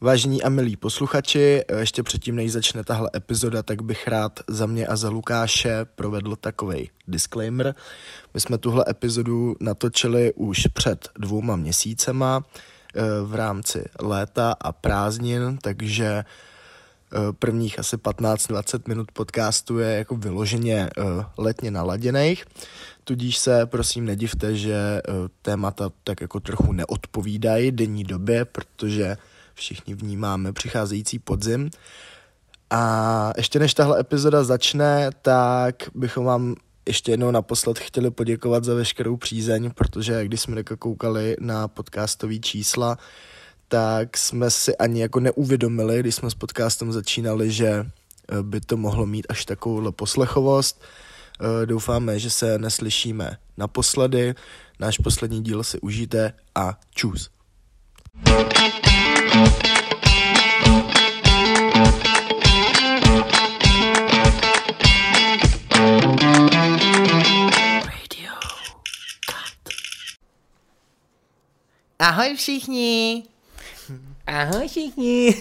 Vážení a milí posluchači, ještě předtím, než začne tahle epizoda, tak bych rád za mě a za Lukáše provedl takový disclaimer. My jsme tuhle epizodu natočili už před dvouma měsícema eh, v rámci léta a prázdnin, takže eh, prvních asi 15-20 minut podcastu je jako vyloženě eh, letně naladěných. Tudíž se prosím nedivte, že témata tak jako trochu neodpovídají denní době, protože všichni vnímáme přicházející podzim. A ještě než tahle epizoda začne, tak bychom vám ještě jednou naposled chtěli poděkovat za veškerou přízeň, protože když jsme koukali na podcastové čísla, tak jsme si ani jako neuvědomili, když jsme s podcastem začínali, že eh, by to mohlo mít až takovouhle poslechovost. Eh, doufáme, že se neslyšíme naposledy. Náš poslední díl si užijte a čus. Ahoj všichni. Ahoj všichni.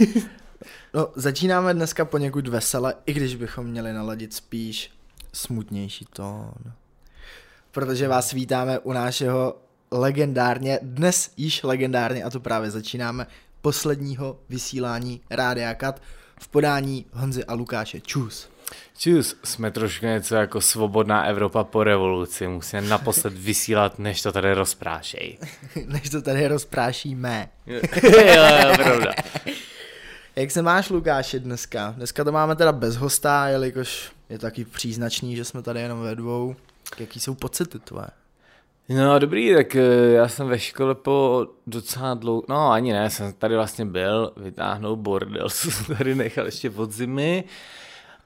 No, začínáme dneska poněkud vesele, i když bychom měli naladit spíš smutnější tón. Protože vás vítáme u našeho legendárně, dnes již legendárně, a to právě začínáme, posledního vysílání Rádia Kat v podání Honzy a Lukáše. Čus. Čus, jsme trošku něco jako svobodná Evropa po revoluci. Musíme naposled vysílat, než to tady rozprášej. než to tady rozprášíme. jo, jo, pravda. Jak se máš, Lukáši, dneska? Dneska to máme teda bez hosta, jelikož je taky příznačný, že jsme tady jenom ve dvou. Jaký jsou pocity tvoje? No dobrý, tak eh, já jsem ve škole po docela dlouho, no ani ne, jsem tady vlastně byl, vytáhnout bordel, jsem tady nechal ještě pod zimy.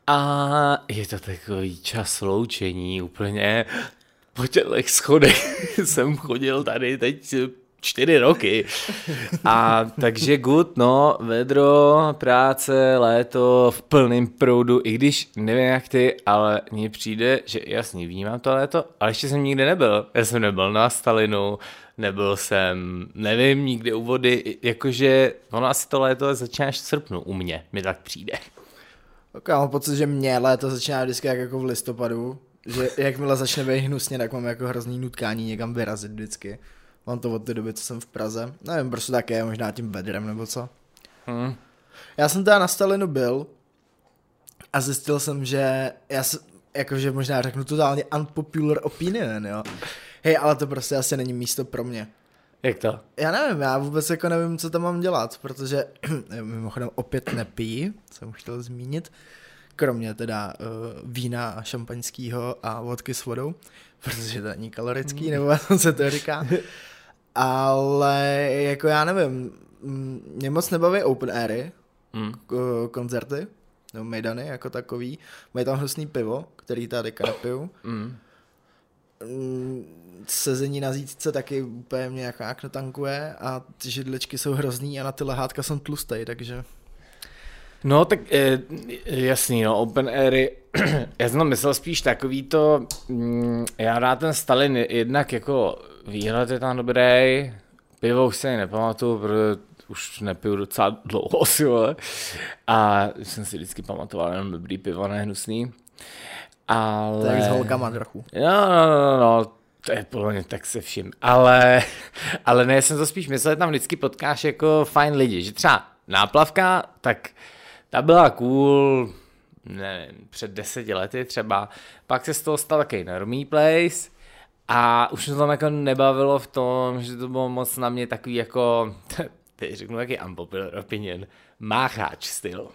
A je to takový čas loučení úplně. Po těch schodech jsem chodil tady teď čtyři roky. A takže good, no, vedro, práce, léto v plném proudu, i když nevím jak ty, ale mně přijde, že jasně vnímám to léto, ale ještě jsem nikde nebyl. Já jsem nebyl na Stalinu, nebyl jsem, nevím, nikde u vody, jakože ono asi to léto začíná až v srpnu u mě, mi tak přijde. Tak já mám pocit, že mě léto začíná vždycky jak jako v listopadu, že jakmile začne být hnusně, tak mám jako hrozný nutkání někam vyrazit vždycky. Mám to od té doby, co jsem v Praze. Nevím, prostě také, možná tím bedrem nebo co. Hmm. Já jsem teda na Stalinu byl a zjistil jsem, že já jsem, jakože možná řeknu totálně unpopular opinion, jo. Hej, ale to prostě asi není místo pro mě. Jak to? Já nevím, já vůbec jako nevím, co tam mám dělat, protože mimochodem opět nepí, jsem chtěl zmínit, kromě teda uh, vína a šampaňského a vodky s vodou, protože to není kalorický, mm. nebo co se to říká. Ale jako já nevím, mě moc nebaví open airy, mm. koncerty, nebo mejdany jako takový. Mají tam hnusný pivo, který tady nepiju. Mm. Sezení na zítce taky úplně mě jako jak natankuje a ty židličky jsou hrozný a na ty lehátka jsem tlustý, takže... No tak e, jasný, no, open airy, já jsem myslel spíš takový to, mm, já rád ten Stalin jednak jako výhled je tam dobrý, pivo už se nepamatuju, protože už nepiju docela dlouho si, vole. A jsem si vždycky pamatoval jenom dobrý pivo, nehnusný. Ale... Tak s holkama trochu. No, no, no, no, to je podle mě tak se vším. Ale, ale ne, jsem to spíš myslel, tam vždycky potkáš jako fajn lidi, že třeba náplavka, tak ta byla cool, nevím, před deseti lety třeba. Pak se z toho stal takový normý place, a už mě to tam jako nebavilo v tom, že to bylo moc na mě takový jako, teď řeknu taky unpopular opinion, mácháč styl.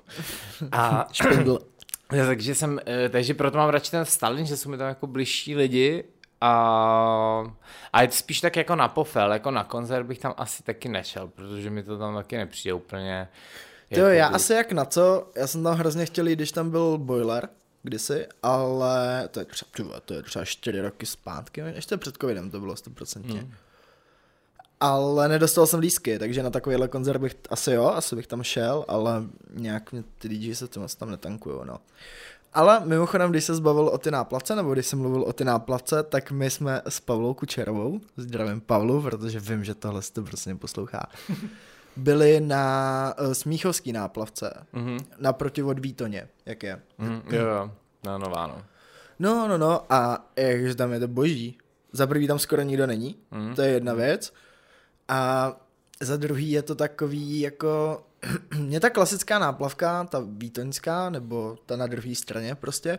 A takže jsem, eh, takže proto mám radši ten Stalin, že jsou mi tam jako bližší lidi a, a je to spíš tak jako na pofel, jako na koncert bych tam asi taky nešel, protože mi to tam taky nepřijde úplně. Jo, jako já asi jak na co, já jsem tam hrozně chtěl jít, když tam byl Boiler, kdysi, ale to je třeba, to je třeba 4 roky zpátky, ještě před covidem to bylo 100%. Hmm. Ale nedostal jsem lísky, takže na takovýhle koncert bych asi jo, asi bych tam šel, ale nějak mě ty DJ se tam netankujou, no. Ale mimochodem, když se zbavil o ty náplavce, nebo když jsem mluvil o ty náplavce, tak my jsme s Pavlou Kučerovou, zdravím Pavlu, protože vím, že tohle to prostě poslouchá, byli na uh, Smíchovský náplavce, Mhm. naproti od Vítoně, jak je. Mhm. Jo, jo. No, nová, no. No, no, no, a jakže tam je to boží. Za prvý tam skoro nikdo není, Mhm. to je jedna věc. A za druhý je to takový jako, mě ta klasická náplavka, ta vítoňská, nebo ta na druhé straně prostě,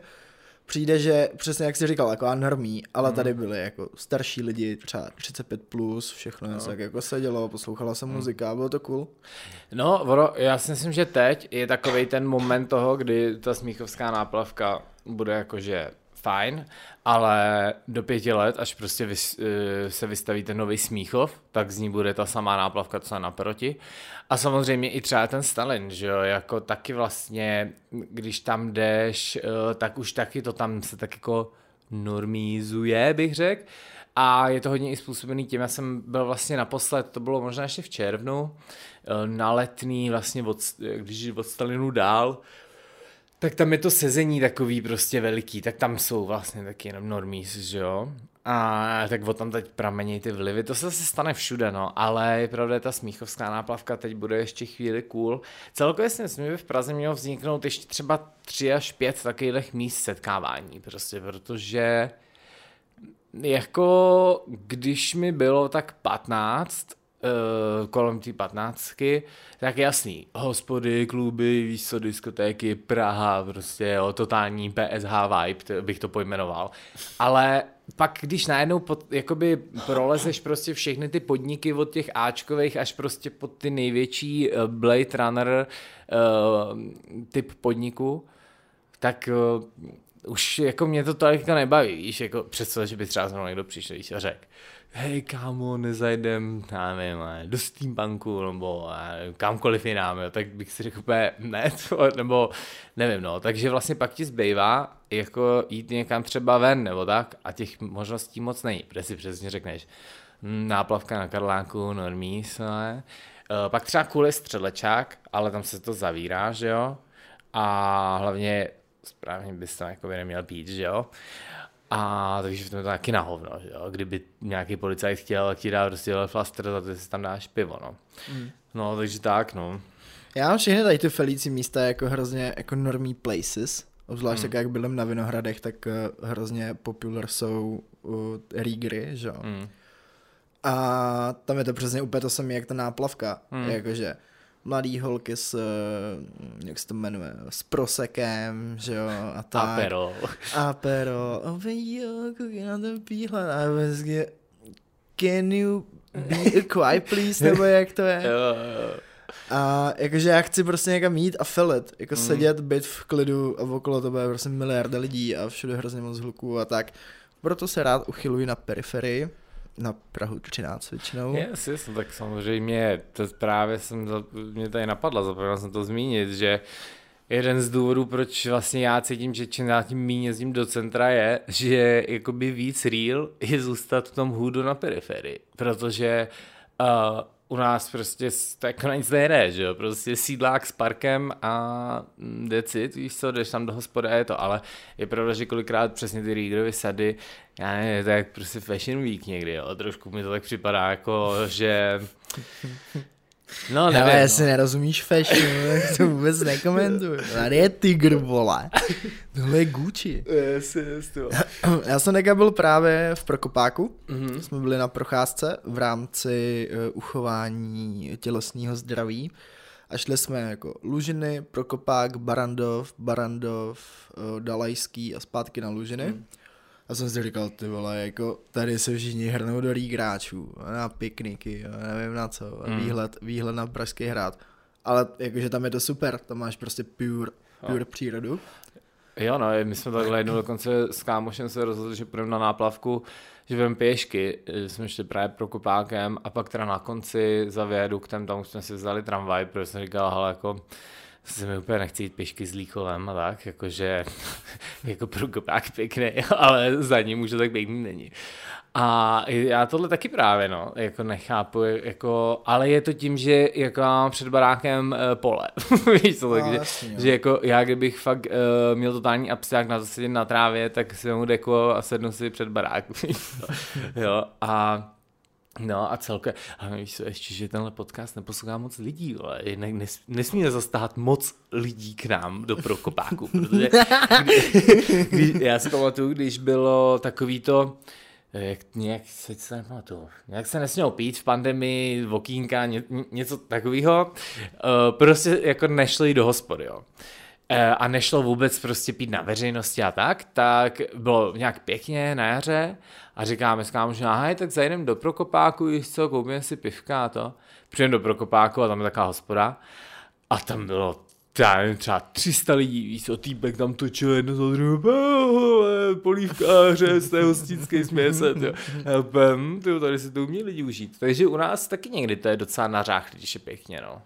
přijde, že přesně jak jsi říkal, jako normí, ale tady byli jako starší lidi, třeba 35 plus, všechno no. tak jako sedělo, poslouchala se muzika, bylo to cool. No, ono, já si myslím, že teď je takový ten moment toho, kdy ta smíchovská náplavka bude jakože fajn, ale do pěti let, až prostě vys, eh, se vystaví ten nový Smíchov, tak z ní bude ta samá náplavka, co naproti. A samozřejmě i třeba ten Stalin, že jo, jako taky vlastně, když tam jdeš, eh, tak už taky to tam se tak jako normízuje, bych řekl. A je to hodně i způsobený tím, já jsem byl vlastně naposled, to bylo možná ještě v červnu, eh, na letný vlastně, od, když od Stalinu dál, tak tam je to sezení takový prostě veliký, tak tam jsou vlastně taky jenom normís, že jo? A tak od tam teď pramení ty vlivy, to se zase stane všude, no, ale je pravda, ta smíchovská náplavka teď bude ještě chvíli cool. Celkově si myslím, že by v Praze mělo vzniknout ještě třeba tři až pět takových míst setkávání, prostě, protože jako když mi bylo tak 15, uh, kolem té patnáctky, tak jasný, hospody, kluby, co, diskotéky, Praha, prostě jo, totální PSH vibe, to bych to pojmenoval. Ale pak, když najednou pod, jakoby prolezeš prostě všechny ty podniky od těch Ačkových až prostě pod ty největší uh, Blade Runner uh, typ podniku, tak uh, už jako mě to tolik nebaví, víš, jako představ, že by třeba zrovna někdo přišel víš, a řekl, hej kámo, nezajdem, já nevím, ne, do Steampunku, nebo eh, kamkoliv jinam, jo, tak bych si řekl ne, to, nebo nevím, no, takže vlastně pak ti zbývá jako jít někam třeba ven, nebo tak, a těch možností moc není, protože si přesně řekneš, hm, náplavka na Karláku, normís, ne, Eh, pak třeba kvůli středlečák, ale tam se to zavírá, že jo, a hlavně správně bys tam jako by neměl pít, že jo. A takže to je to taky na hovno, že jo. Kdyby nějaký policajt chtěl, tak ti dá prostě flaster za to, že si tam dáš pivo, no. Mm. No, takže tak, no. Já mám všechny tady ty felící místa jako hrozně jako normý places, obzvlášť tak jak bylem na Vinohradech, tak uh, hrozně popular jsou uh, Rígry, že jo. Mm. A tam je to přesně úplně to samé, jak ta náplavka. Hmm. Jakože mladý holky s, eh, jak se to jmenuje, s prosekem, že jo, a tak. Aperol. Apero. A jo, koukej na ten výhled. A vlastně, can you be a quiet please, nebo jak to je. Jo, jo. A jakože já chci prostě někam jít a filit, jako Mm. sedět, být v klidu a okolo tebe je prostě miliarda lidí a všude hrozně moc hluků a tak. Proto se rád uchyluji na periferii, na Prahu 13 většinou. Yes, yes, no tak samozřejmě, to právě jsem, mě tady napadla, zapomněl jsem to zmínit, že jeden z důvodů, proč vlastně já cítím, že čím dál tím méně jezdím do centra je, že jakoby víc real je zůstat v tom hůdu na periferii, protože uh, u nás prostě to jako na nic nejde, že jo, prostě sídlák s parkem a mm, that's it, víš co, jdeš tam do hospody a je to, ale je pravda, že kolikrát přesně ty Readerovy sady, já nevím, jak prostě fashion week někdy, jo, trošku mi to tak připadá jako, že No, nevím, Ale no. jestli nerozumíš fashion, tak to vůbec nekomentuju. Tady je tygr, vole. Tohle je Gucci. Yes, yes, to. Já jsem teďka byl právě v Prokopáku. Mhm. Jsme byli na procházce v rámci uh, uchování tělesného zdraví. A šli jsme jako Lužiny, Prokopák, Barandov, Barandov, uh, Dalajský a zpátky na Lužiny. Mhm. A jsem si říkal, ty vole, jako tady se všichni hrnou do hráčů, na pikniky, a nevím na co, a Mm. výhled, výhled na Pražský hrad. Ale jakože tam je to super, tam máš prostě pure, pure přírodu. Jo, no, my jsme takhle jednou dokonce s kámošem se rozhodli, že půjdeme na náplavku, že budeme pěšky, že jsme šli právě Prokopákem a pak teda na konci za viaduktem, tam už jsme si vzali tramvaj, protože jsem říkal, hele, jako se mi úplně nechci jít pěšky s Líkovem a tak, jakože jako Prokopák pěkný, ale za ním už to tak pěkný není. A já tohle taky právě, no, jako nechápu, jako, ale je to tím, že jako mám před barákem uh, pole, víš co, No, takže, jasně, jo. že jako já kdybych fakt uh, měl totální absták na to sedět na trávě, tak si mu deku a sednu si před barák, jo, a No a celké, ale víš ještě, že tenhle podcast neposlouchá moc lidí, ale jinak nes, nesmíme zastáhat moc lidí k nám do Prokopáku, protože kdy, kdy, já si pamatuju, když bylo takový to, jak, nějak se se nepamatuju, nějak se nesmělo pít v pandemii, vokínka, ně, něco takového, uh, prostě jako nešli do hospody, jo. Eh, a nešlo vůbec prostě pít na veřejnosti a tak, tak bylo nějak pěkně na jaře a říkáme s kámošem, aha, tak zajdem do Prokopáku, víš co, koupíme si pivka a to. Přijdem do Prokopáku a tam je taková hospoda a tam bylo já nevím, třeba 300 lidí, víš co, týpek tam točil jedno za druhé, polívkáře z té hostinské směse, jo. Hm, tyjo, tady si to umí lidi užít. Takže u nás taky někdy to je docela nařách, když je pěkně, no.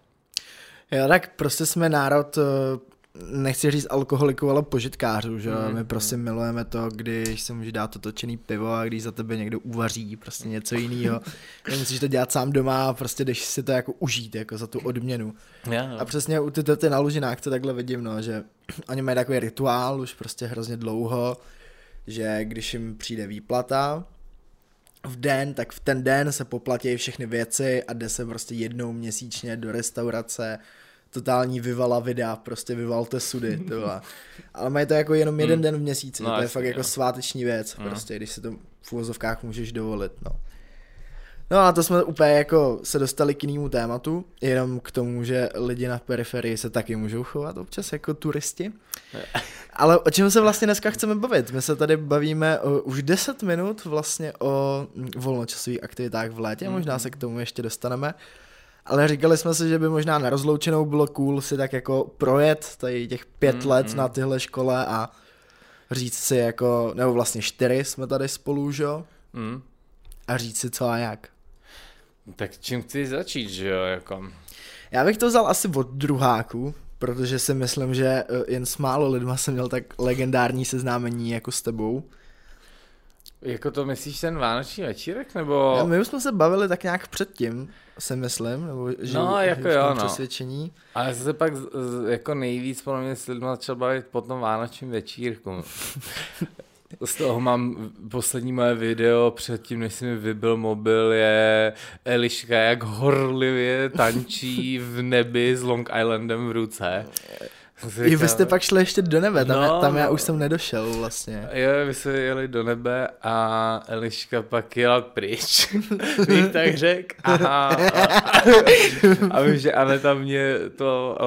Jo, tak prostě jsme národ eh, nechci říct alkoholiku, ale požitkářů, že mm, My prostě mm. milujeme to, když si může dát to točený pivo a když za tebe někdo uvaří prostě něco jiného. Nemusíš to dělat sám doma a prostě jdeš si to jako užít, jako za tu odměnu. Yeah, no. A přesně u ty, ty, ty na Lužinách to takhle vidím, no, že oni mají takový rituál už prostě hrozně dlouho, že když jim přijde výplata, v den, tak v ten den se poplatí všechny věci a jde se prostě jednou měsíčně do restaurace, totální vyvala videa, prostě vyvalte sudy, to Ale mají to jako jenom jeden mm. den v měsíci, no, to je fakt jako sváteční věc, mm. prostě, když se to v úvozovkách můžeš dovolit, no. No a to jsme úplně jako se dostali k jinému tématu, jenom k tomu, že lidi na periferii se taky můžou chovat občas jako turisti. Ale o čem se vlastně dneska chceme bavit? My se tady bavíme o, už 10 minut vlastně o volnočasových aktivitách v létě, možná se k tomu ještě dostaneme ale říkali jsme si, že by možná na rozloučenou bylo cool si tak jako projet tady těch pět mm, let mm. na tyhle škole a říct si jako, nebo vlastně čtyři jsme tady spolu, že jo? Mm. A říct si co a jak. Tak čím chci začít, že jo, jako? Já bych to vzal asi od druháku, protože si myslím, že eh, jen s málo lidma jsem měl tak legendární seznámení jako s tebou. Jako to myslíš ten vánoční večírek, nebo? Ja, my už jsme se bavili tak nějak předtím, si myslím, nebo že no, jako jo, no. přesvědčení. Ale se pak jako nejvíc podle mě s lidmi začal bavit po tom vánočním večírku. Z toho mám poslední moje video předtím, než si mi vybil mobil, je Eliška, jak horlivě tančí v nebi s Long Islandem v ruce. I vy jste pak šli ještě do nebe, tam, no, tam já už jsem nedošel vlastně. Jo, my jsme jeli do nebe a Eliška pak jela pryč, bych tak řekl. A, a, a vím, že Aneta mě to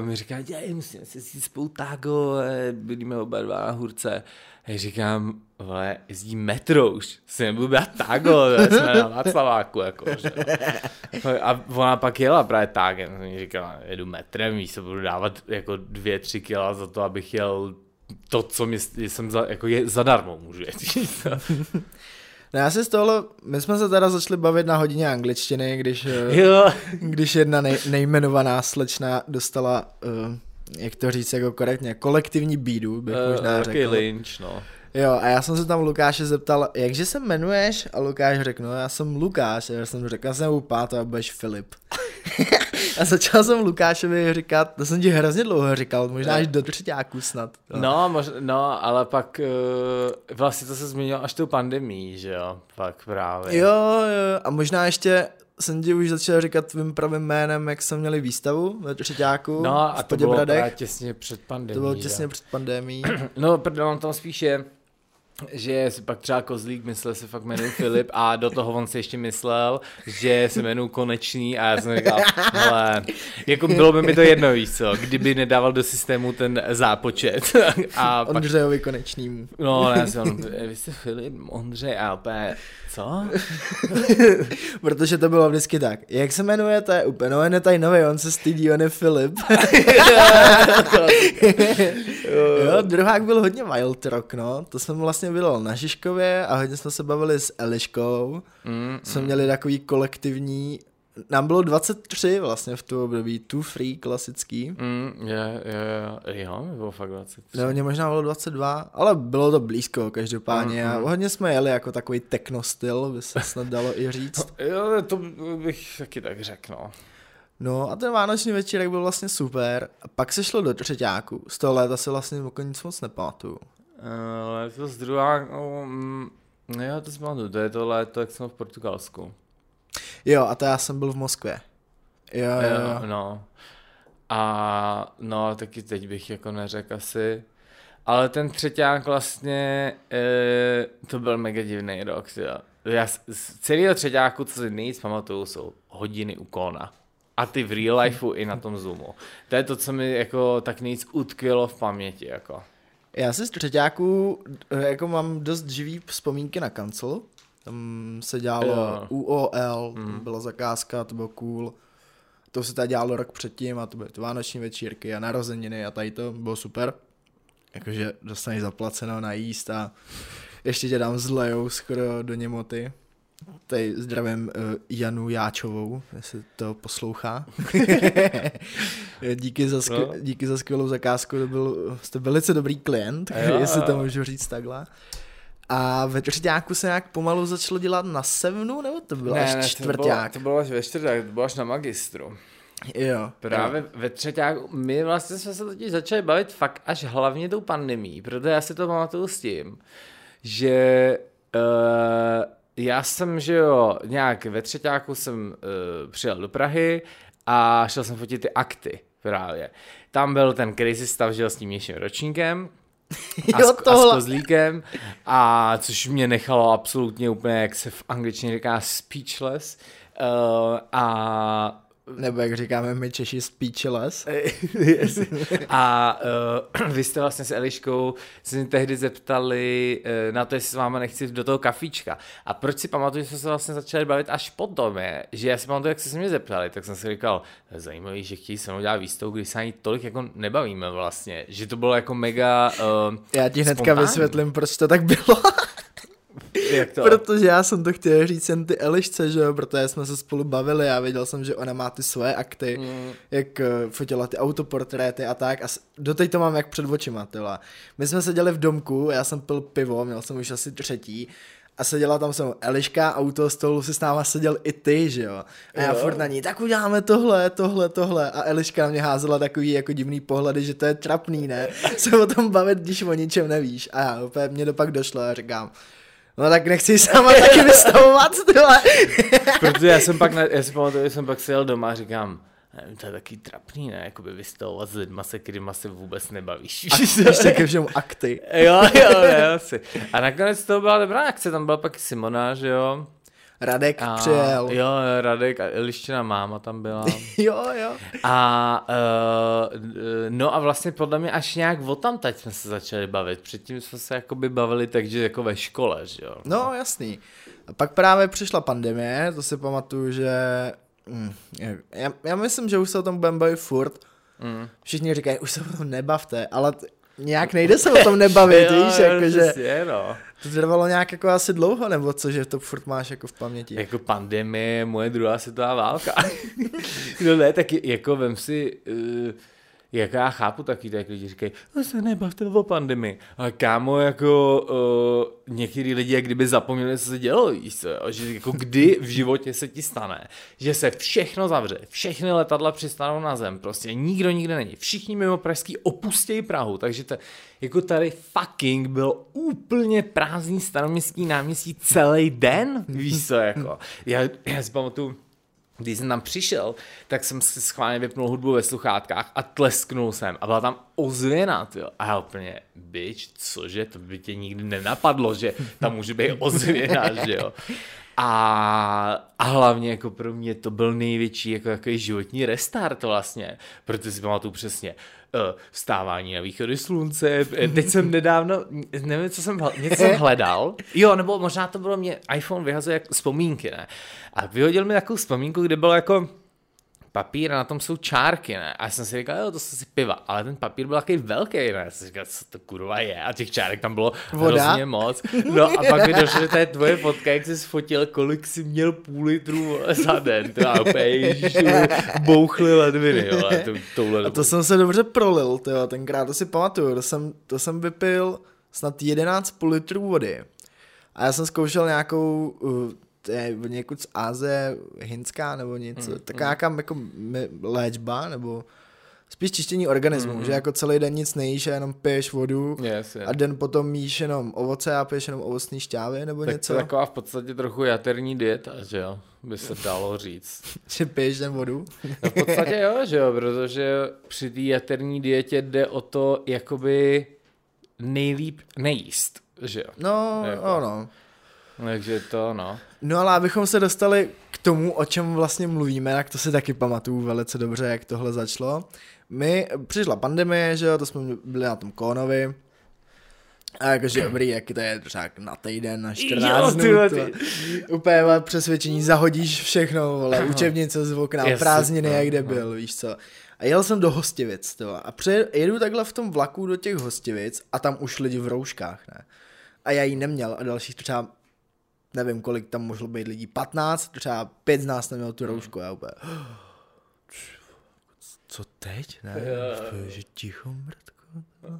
uh, mi říká, dělej, musíme se si spolu tágo, budeme oba dva na hůrce. Já říkám, vole, jezdí metro už, si nebudu brát tago, jsme na Václaváku, jako, že A ona pak jela právě tágem, jsem říkala, jedu metrem, víš, se budu dávat jako dvě, tři kila za to, abych jel to, co mi, jsem za, jako je zadarmo můžu jet. No já si z toho, my jsme se teda začali bavit na hodině angličtiny, když, eh, jo. když jedna nej, nejmenovaná slečna dostala uh, jak to říct jako korektně, kolektivní bídu, bych uh, možná řekl. lynč, no. Jo, a já jsem se tam Lukáše zeptal, jakže se jmenuješ? A Lukáš řekl, no já jsem Lukáš. A já jsem řekl, já jsem upát a budeš Filip. a začal jsem Lukášovi říkat, to jsem ti hrozně dlouho říkal, možná až do třetíku snad. No, no, mož, no ale pak uh, vlastně to se změnilo až tou pandemí, že jo, pak právě. Jo, jo, a možná ještě jsem ti už začal říkat tvým pravým jménem, jak jsme měli výstavu ve třetíku. No a to bylo těsně před pandemí. To bylo těsně před pandemí. no, prdel, tam spíš je, že si pak třeba Kozlík myslel, se fakt jmenuje Filip a do toho on si ještě myslel, že se jmenuje Konečný a já jsem říkal, ale jako bylo by mi to jedno, víš co, kdyby nedával do systému ten zápočet. A pak, Ondřejovi Konečnýmu. No, já jsem, vy jste Filip, Ondřej a opět, co? Protože to bylo vždycky tak. Jak se jmenujete? Úplně, no, on je tady nový, on se stydí, on je Filip. jo, druhák byl hodně wild rock, no. To jsem vlastně byl na Žižkově a hodně jsme se bavili s Eliškou. Mm, jsme mm. měli takový kolektivní nám bylo 23 vlastně v tu období, tu free klasický. Mm, je, je, je, jo, bylo fakt 23. No, mě možná bylo 22, ale bylo to blízko každopádně mm, a mm. hodně jsme jeli jako takový techno styl, by se snad dalo i říct. Jo, to bych taky tak řekl, no. No a ten vánoční večírek byl vlastně super. A pak se šlo do třetíku. Z toho léta se vlastně jako nic moc nepamatuju. To z druhá, no, mm, já to pamatuju, to je to léto, jak jsem v Portugalsku. Jo, a to já jsem byl v Moskvě. Jo, jo, Jo, jo. no. A no, taky teď bych jako neřekl asi. Ale ten třeťák vlastně, e, to byl mega divný rok. Jo. Já z, z celého třeťáku, co si nejvíc pamatuju, jsou hodiny u Kona. A ty v real lifeu i na tom Zoomu. To je to, co mi jako tak nejvíc utkvělo v paměti. Jako. Já si z třetíáků eh, jako mám dost živý vzpomínky na kancel. Tam se dělalo Jo. UOL, mm. byla zakázka, to bylo cool. To se tady dělalo rok předtím a to byly vánoční večírky a narozeniny a tady to bylo super. Jakože dostaneš zaplaceno na jíst a ještě tě dám zlejou skoro do němoty. Tady zdravím uh, Janu Jáčovou, jestli to poslouchá. díky, za skvěl, No. díky za skvělou zakázku, to byl, jste velice dobrý klient, Jo, jestli to můžu říct takhle. A ve třetíáku se nějak pomalu začalo dělat na sevnu, nebo to byl až to bylo, čtvrták? to bylo až ve čtvrták, to bylo až na magistru. Jo. Právě jo. ve třetíku, my vlastně jsme se totiž začali bavit fakt až hlavně tou pandemí, protože já si to pamatuju s tím, že uh, já jsem, že jo, nějak ve třetíku jsem uh, přijel do Prahy a šel jsem fotit ty akty právě. Tam byl ten crazy stav, že jo, s tím mějším ročníkem, a, Jo, s, a s tohle. kozlíkem, a což mě nechalo absolutně úplně, jak se v angličtině říká, speechless. Uh, a Nebo jak říkáme my Češi, speechless. Yes. A uh, vy jste vlastně s Eliškou se mě tehdy zeptali uh, na to, jestli s váma nechci do toho kafíčka. A proč si pamatuju, že jsme se vlastně začali bavit až potom, je, že já si pamatuju, jak jste se mě zeptali, tak jsem si říkal, "To je zajímavý, že chtějí se mnou dělat výstavu, když se ani tolik jako nebavíme vlastně. Že to bylo jako mega... Uh, Já ti hnedka spontánní. vysvětlím, proč to tak bylo. Jak to? Protože já jsem to chtěl říct jen ty Elišce, že jo, protože jsme se spolu bavili a věděl jsem, že ona má ty svoje akty, mm. jak uh, fotila ty autoportréty a tak a doteď to mám jak před očima, tyla. My jsme seděli v domku, já jsem pil pivo, měl jsem už asi třetí a seděla tam se mnou Eliška a u toho stolu si s náma seděl i ty, že jo. A já Jo. furt na ní, tak uděláme tohle, tohle, tohle. A Eliška na mě házela takový jako divný pohledy, že to je trapný, ne? Se o tom bavit, když o ničem nevíš. A já opět mě to pak došlo a říkám, No tak nechci sama taky vystavovat, tyhle. Protože já jsem pak, na, já si pamatuju, že jsem pak seděl doma a říkám, "Ne, to je taky trapný, ne, jakoby vystavovat s lidma, se kterýma se vůbec nebavíš. Ještě ke všemu akty. Jo, jo, ne, asi. A nakonec to byla dobrá akce, tam byla pak Simona, že jo? Radek A, přijel. Jo, Radek a Eliščina máma tam byla. jo, jo. A uh, no a vlastně podle mě až nějak o tam teď jsme se začali bavit. Předtím jsme se jakoby bavili takže jako ve škole, že jo? No, jasný. A pak právě přišla pandemie, to si pamatuju, že... Mm, já, já myslím, že už se o tom budeme bavit furt. Mm. Všichni říkají, už se o tom nebavte, ale t- nějak nejde se o tom nebavit, víš, jakože přesně, no. to trvalo nějak jako asi dlouho, nebo co, že to furt máš jako v paměti. Jako pandemie, moje druhá světová válka. no ne, tak jako vem si, uh, jako já chápu taky, tak lidi říkají, no se nebavte o pandemii. Ale kámo, jako uh, některý lidi, jak kdyby zapomněli, co se dělo, víš co, že jako kdy v životě se ti stane, že se všechno zavře, všechny letadla přistanou na zem, prostě nikdo nikde není, všichni mimo pražský opustějí Prahu, takže to, jako tady fucking byl úplně prázdný staroměstský náměstí celý den, víš co, jako. Já, já si pamatuju, když jsem tam přišel, tak jsem si schválně vypnul hudbu ve sluchátkách a tlesknul jsem a byla tam ozvěna, tyjo. A já úplně, bitch, cože, to by tě nikdy nenapadlo, že tam může být ozvěna, že jo. A, a hlavně jako pro mě to byl největší jako takový životní restart vlastně, protože si pamatuju přesně vstávání na východy slunce, eh, teď jsem nedávno, nevím, co jsem, něco jsem hledal, jo, nebo možná to bylo mě, iPhone vyhazuje jak vzpomínky, ne, a vyhodil mi takovou vzpomínku, kde bylo jako papír a na tom jsou čárky, ne? A já jsem si říkal, jo, to jsou si piva, ale ten papír byl takový velký, ne? Já jsem si říkal, co to kurva je? A těch čárek tam bylo Voda? hrozně moc. No a pak mi došlo, že to je tvoje fotka, jak jsi fotil, kolik jsi měl půl litru za den. To já úplně, ježiši, bouchly ledviny, jo, to, touhle A dobou. to jsem se dobře prolil, tyjo, tenkrát to si pamatuju, to jsem, to jsem vypil snad 11,5 litrů vody. A já jsem zkoušel nějakou, uh, to je někud z Ázie, hinská nebo něco, mm, tak nějaká jako léčba, nebo spíš čištění organismu, mm. že jako celý den nic nejíš a jenom piješ vodu Yes, yes. a den potom jíš jenom ovoce a piješ jenom ovocný šťávy nebo Tak něco. to je taková v podstatě trochu jaterní dieta, že jo? by se dalo říct. Že piješ ten vodu? No v podstatě jo, že jo, protože při té jaterní dietě jde o to, jakoby nejlíp nejíst, že jo. No, Jako. ano. Takže to, no. No ale abychom se dostali k tomu, o čem vlastně mluvíme, tak to si taky pamatuju velice dobře, jak tohle začalo. My, přišla pandemie, že jo, to jsme byli na tom Kónovi, a jakože dobrý, jak to je třeba na týden, na 14 Jo, dnů, to, ty- úplně přesvědčení, zahodíš všechno, vole, učebnice z okna, Jasně, prázdniny, no, jak kde no. byl, víš co. A jel jsem do Hostivic, to, a pře- jedu takhle v tom vlaku do těch Hostivic a tam už lidi v rouškách, ne. A já ji neměl a dalších třeba, nevím kolik tam mohlo být lidí, 15, třeba pět z nás neměl tu roušku, já úplně, co teď, ne, že ticho, mrtko.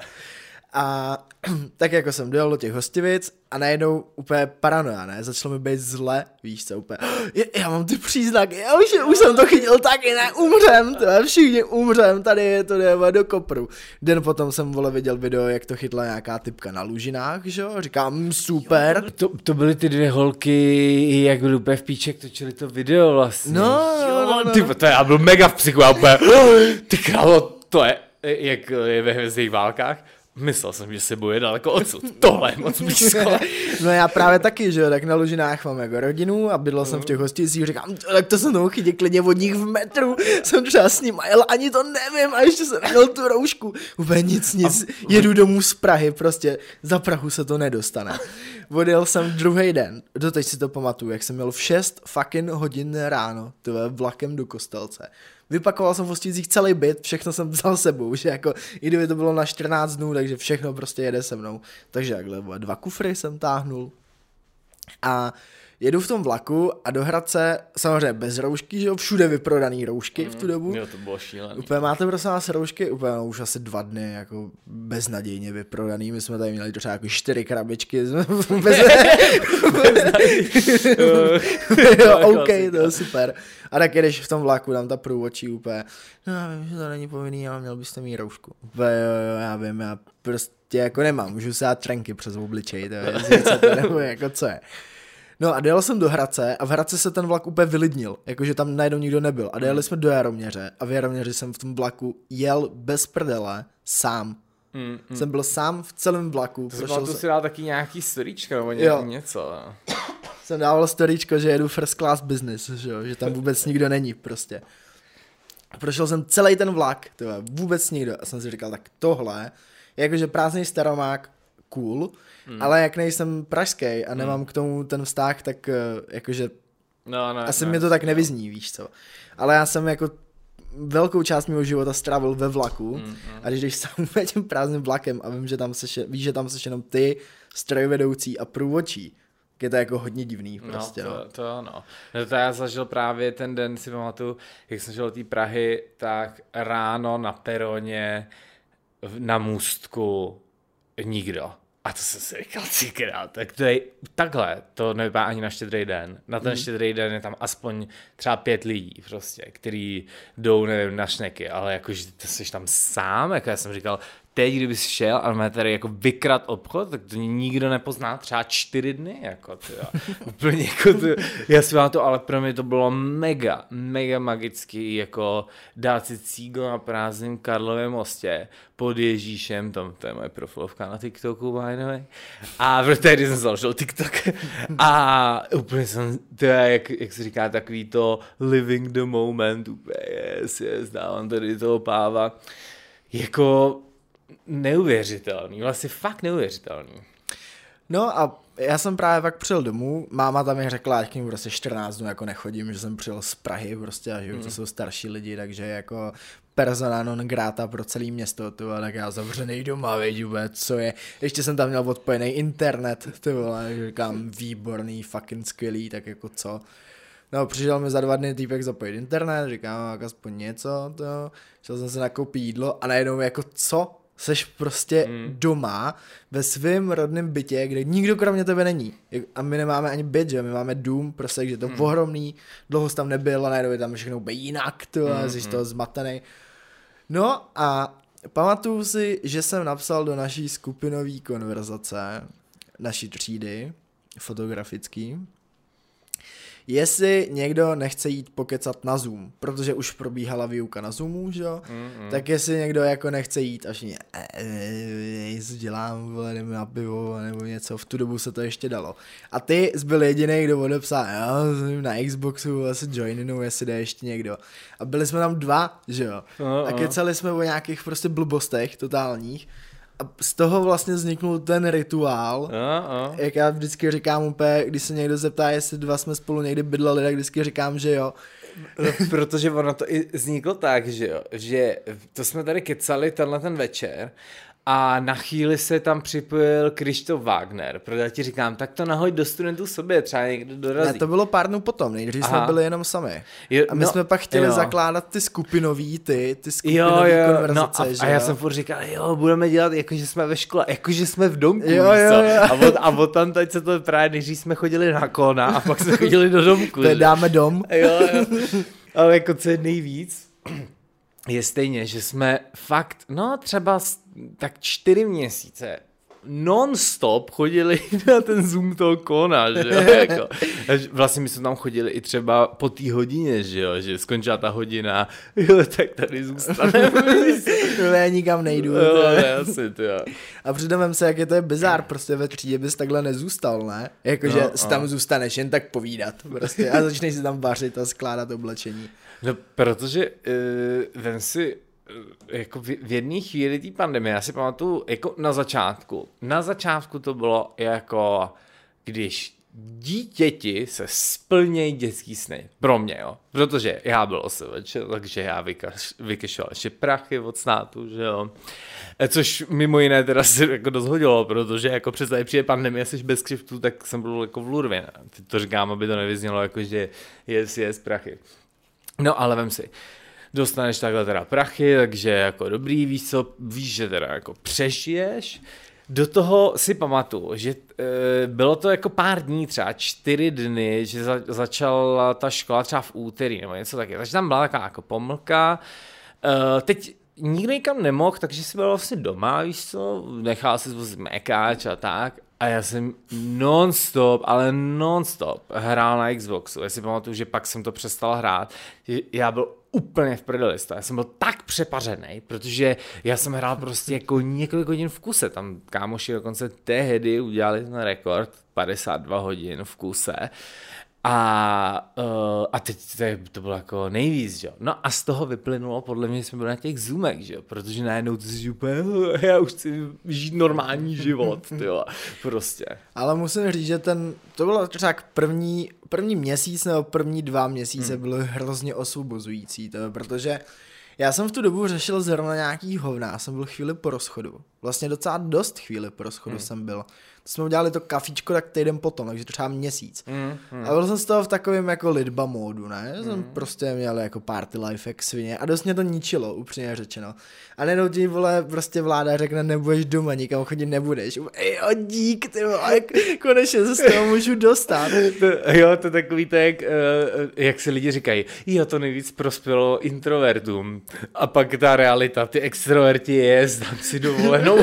A tak jako jsem dojel do těch hostivic a najednou úplně paranoja, ne? Začalo mi být zle, víš co, úplně, "Je- já mám ty příznaky, já už, už jsem to chytil taky, ne, umřem, to všichni umřem, tady je to jde do kopru. Den potom jsem, vole, viděl video, jak to chytla nějaká typka na lužinách, že jo, říkám, "Mm, super. To, to byly ty dvě holky, jak byly úplně v píček, točili to video vlastně. No, no, jo, no, no. Ty, to já byl mega v psychu, já úplně, ty králo, to je, jak je ve hvězdných válkách. Myslel jsem, že se boje daleko odsud. Tohle je moc blízko. No já právě taky, že jo, tak na Lužinách mám jako rodinu a bydlel jsem v těch hosticích, říkám, tak to jsem chytil klidně od nich v metru, jsem třeba s ním jel, ani to nevím a ještě jsem měl tu roušku, úplně nic, nic, jedu domů z Prahy, prostě za Prahu se to nedostane. Odjel jsem druhý den, doteď si to pamatuju, jak jsem měl v 6 fucking hodin ráno, je vlakem do Kostelce. Vypakoval jsem v hosticích celý byt, všechno jsem vzal sebou, že jako, i kdyby to bylo na 14 dnů, takže všechno prostě jede se mnou. Takže takhle, dva kufry jsem táhnul, a jedu v tom vlaku a do Hradce, samozřejmě bez roušky, že jo, všude vyprodaný roušky v tu dobu. Jo, to bylo šílený. Úplně máte prosím vás roušky, úplně no, už asi dva dny jako beznadějně vyprodaný. My jsme tady měli třeba jako čtyři krabičky. bez... jo, OK, to je super. A tak jedeš v tom vlaku, tam ta průvočí úplně, no já vím, že to není povinný, ale měl byste mít roušku. Úplně, jo, jo, já vím, já prostě jako nemám, můžu se dát trenky přes obličej, to je, co to nebo jako co je. No a dojel jsem do Hradce a v Hradce se ten vlak úplně vylidnil, jakože tam najednou nikdo nebyl. A dojeli jsme do Jaroměře a v Jaroměři jsem v tom vlaku jel bez prdele sám. Mm, Mm. Jsem byl sám v celém vlaku. To jsem, si dal taky nějaký storíčka nebo ně, něco. no. jsem dával storíčko, že jedu first class business, že, jo, že tam vůbec nikdo není prostě. Prošel jsem celý ten vlak, to je vůbec nikdo. A jsem si říkal, tak tohle, jakože prázdný staromák, cool, Hmm. ale jak nejsem pražský a nemám k tomu ten vztah, tak eh, jakože No, no, asi no. mě to tak nevyzní, víš co. Ale já jsem jako velkou část mého života strávil ve vlaku Mm, a když jdeš sám tím prázdným vlakem a vím, že tam seš, víš, že tam seš jenom ty, strojvedoucí a průvočí, tak je to jako hodně divný prostě, no, no. to, to ano. No to já zažil právě ten den, si pamatuju, jak jsem šel do té Prahy, tak ráno na peroně na můstku nikdo. A to jsem si říkal třikrát, tak to je, takhle, to nevypadá ani na štědrý den. Na ten mm. štědrý den je tam aspoň třeba pět lidí prostě, který jdou, nevím, na šneky, ale jakože ty jsi tam sám, jako já jsem říkal, teď, kdybys šel a má tady jako vykrat obchod, tak to nikdo nepozná třeba čtyři dny, jako to Úplně jako to, já si vám to, ale pro mě to bylo mega, mega magický, jako dát si cígo na prázdném Karlově mostě pod Ježíšem, tam to je moje profilovka na TikToku, by the way. A protože tehdy jsem založil TikTok. A úplně jsem, to je, jak, jak se říká, takový to living the moment, úplně yes, yes, dávám tady toho páva. Jako neuvěřitelný, vlastně fakt neuvěřitelný. No a já jsem právě pak přijel domů, máma tam mi řekla, ať k němu prostě 14 dnů jako nechodím, že jsem přijel z Prahy prostě a že mm. to jsou starší lidi, takže jako persona non grata pro celé město, to vole, tak já zavřený doma, vůbec, co je. Ještě jsem tam měl odpojený internet, ty vole, říkám, výborný, fucking skvělý, tak jako co. No, přišel mi za dva dny týpek zapojit internet, říkám, tak aspoň něco, to, šel jsem se nakoupit jídlo a najednou jako co? Seš prostě mm. doma ve svém rodném bytě, kde nikdo kromě tebe není. A my nemáme ani byt, že? My máme dům, prostě, takže to mm. ohromný, dlouho jsi tam nebyl a najednou je tam všechno úplně jinak, to, a jsi z toho zmatený. No a pamatuju si, že jsem napsal do naší skupinové konverzace, naší třídy, fotografický, jestli někdo nechce jít pokecat na Zoom, protože už probíhala výuka na Zoomu, že jo, mm, mm. tak jestli někdo jako nechce jít, až mě, e, e, e, dělám, vole, nebo na pivo, nebo něco, v tu dobu se to ještě dalo. A ty jsi byl jediný, kdo odepsal, jo, na Xboxu, asi joininu, jestli jde ještě někdo. A byli jsme tam dva, že jo, a kecali jsme o nějakých prostě blbostech totálních, z toho vlastně vzniknul ten rituál, a, a. jak já vždycky říkám úplně, když se někdo zeptá, jestli dva jsme spolu někdy bydleli, tak vždycky říkám, že jo. No, protože ono to i vzniklo tak, že jo, že to jsme tady kecali tenhle ten večer a na chvíli se tam připojil Krištof Wagner, protože ti říkám, tak to nahoď do studentů sobě, třeba někdo dorazí. Ne, to bylo pár dnů potom, nejdřív jsme byli jenom sami. Jo, a my no, jsme pak chtěli jo. zakládat ty skupinový, ty, ty skupinový jo, jo, konverzace, no a, a já jsem furt říkal, jo, budeme dělat, jakože jsme ve škole, jakože jsme v domku, jo, jo, jo. A, od, a od tam teď se to právě, nejdřív jsme chodili na kona a pak jsme chodili do domku. To dáme dom. Jo, jo. Ale jako co je nejvíc, je stejně, že jsme fakt, no třeba tak čtyři měsíce non-stop chodili na ten Zoom toho kona, že jo, jako. Vlastně my jsme tam chodili i třeba po té hodině, že jo, že skončila ta hodina, jo, tak tady zůstaneme. no, já nikam nejdu. Jo, asi, to jo. A přitom se, jak je to je bizár, prostě ve třídě bys takhle nezůstal, ne? Jakože no, tam no. zůstaneš jen tak povídat, prostě a začneš si tam vařit a skládat oblečení. No, protože uh, vem si, jako v, v jedné chvíli té pandemie, já si pamatuju, jako na začátku, na začátku to bylo jako, když dítěti se splnějí dětský sny. Pro mě, jo. Protože já byl osobeč, takže já vykešoval ještě prachy od státu, že jo. E, což mimo jiné teda se jako dost hodilo, protože jako přes tady přijde pandemie, jsi bez křivtu, tak jsem byl jako v Lurvě. Teď to říkám, aby to nevyznělo jako, že jest, jest prachy. No ale vem si, dostaneš takhle teda prachy, takže jako dobrý, víš co, víš, že teda jako přežiješ, do toho si pamatuju, že e, bylo to jako pár dní, třeba čtyři dny, že za, začala ta škola třeba v úterý nebo něco taky. Takže tam byla taková jako pomlka. E, teď nikdo nikam nemohl, takže si byl vlastně doma, víš co, nechal si zvozit mekáč a tak. A já jsem non-stop, ale non-stop hrál na Xboxu. Já si pamatuju, že pak jsem to přestal hrát. Já byl úplně v prdelistu. Já jsem byl tak přepařený, protože já jsem hrál prostě jako několik hodin v kuse. Tam kámoši dokonce tehdy udělali ten rekord 52 hodin v kuse. A, uh, a teď to, to bylo jako nejvíc, že jo. No a z toho vyplynulo, podle mě, jsme byli na těch zoomech, že jo, protože najednou ty si úplně, já už chci žít normální život, jo, prostě. Ale musím říct, že ten, to bylo třeba první, první měsíc nebo první dva měsíce hmm. byly hrozně osvobozující, to, protože já jsem v tu dobu řešil zrovna nějaký hovna, já jsem byl chvíli po rozchodu. Vlastně docela dost chvíli po rozchodu hmm. jsem byl jsme udělali to kafičko tak týden potom, takže třeba měsíc. Mm, mm. A byl jsem z toho v takovém jako lidba módu, ne? Mm. Jsem prostě měl jako party life jak svině a dost mě to ničilo, upřímně řečeno. A nenou ti vole prostě vláda řekne, nebudeš doma, nikam chodit nebudeš. Ej, o dík, ty vole, konečně se z toho můžu dostat. to, jo, to takový to, jak, uh, jak si lidi říkají, jo, to nejvíc prospělo introvertům. A pak ta realita, ty extroverti je, dám si dovolenou.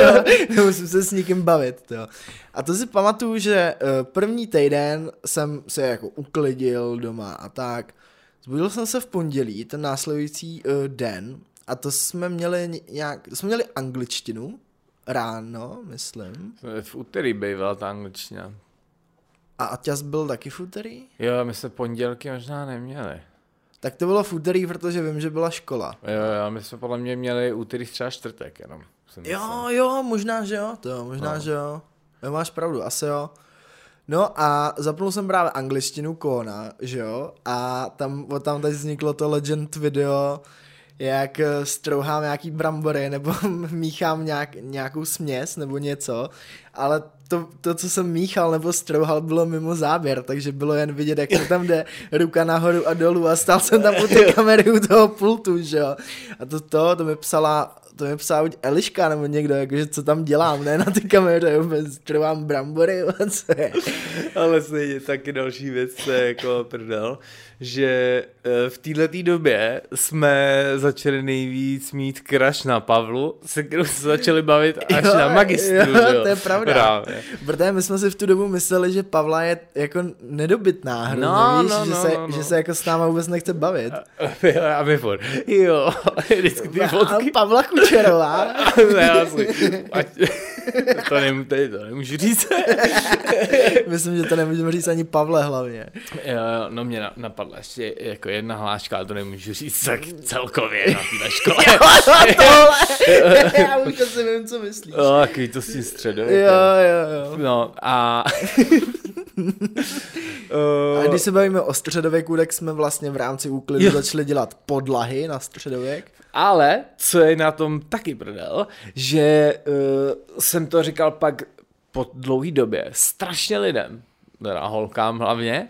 Nemusím se s nikým bavit, to. A to si pamatuju, že eh, první týden jsem se jako uklidil doma a tak. Zbudil jsem se v pondělí, ten následující uh, den, a to jsme měli nějak, to jsme měli angličtinu ráno, myslím. V úterý bývala ta angličtina. A Aťas byl taky v úterý? Jo, my jsme pondělky možná neměli. Tak to bylo v úterý, protože vím, že byla škola. Jo, jo, my jsme podle mě měli úterý třeba čtvrtek jenom. Jo, jo, možná, že jo, to možná, no. že jo. Jo, máš pravdu, asi jo. No a zapnul jsem právě angličtinu Kona, že jo, a tam, tam teď vzniklo to legend video, jak eh, strouhám nějaký brambory nebo míchám nějak, nějakou směs nebo něco, ale to, to, co jsem míchal nebo strouhal, bylo mimo záběr, takže bylo jen vidět, jak to tam jde ruka nahoru a dolů a stál jsem tam u té kamery u toho pultu, že jo. A to, to, to mi psala to mi psala buď Eliška nebo někdo, jakože co tam dělám, ne na ty kameře, vůbec trvám brambory, co je. Ale stejně taky další věc, co je jako prdel, že eh, v této době jsme začali nejvíc mít crush na Pavlu, se kterou se začali bavit až jo, na magistru. Jo, jo, to je pravda. Právě. Protože my jsme si v tu dobu mysleli, že Pavla je jako nedobytná hrozně, no, víš, no, že, no, se, no, no. že se jako s náma vůbec nechce bavit. A, a my furt, jo, vždycky ty fotky. A Pavla Kučerová. ne, asi, ať, to, nemů, to nemůžu říct. Myslím, že to nemůžeme říct ani Pavle hlavně. Jo, no mě napadla ještě jako jedna hláška, ale to nemůžu říct tak celkově na té škole. jo, tohle. Já už asi vím, co myslíš. Jo, takový to s tím středověkem. Jo, jo, jo. No a... a když se bavíme o středověku, tak jsme vlastně v rámci úklidu jo. začali dělat podlahy na středověk. Ale, co je na tom taky prdel, že uh, jsem to říkal pak po dlouhé době strašně lidem, teda holkám hlavně,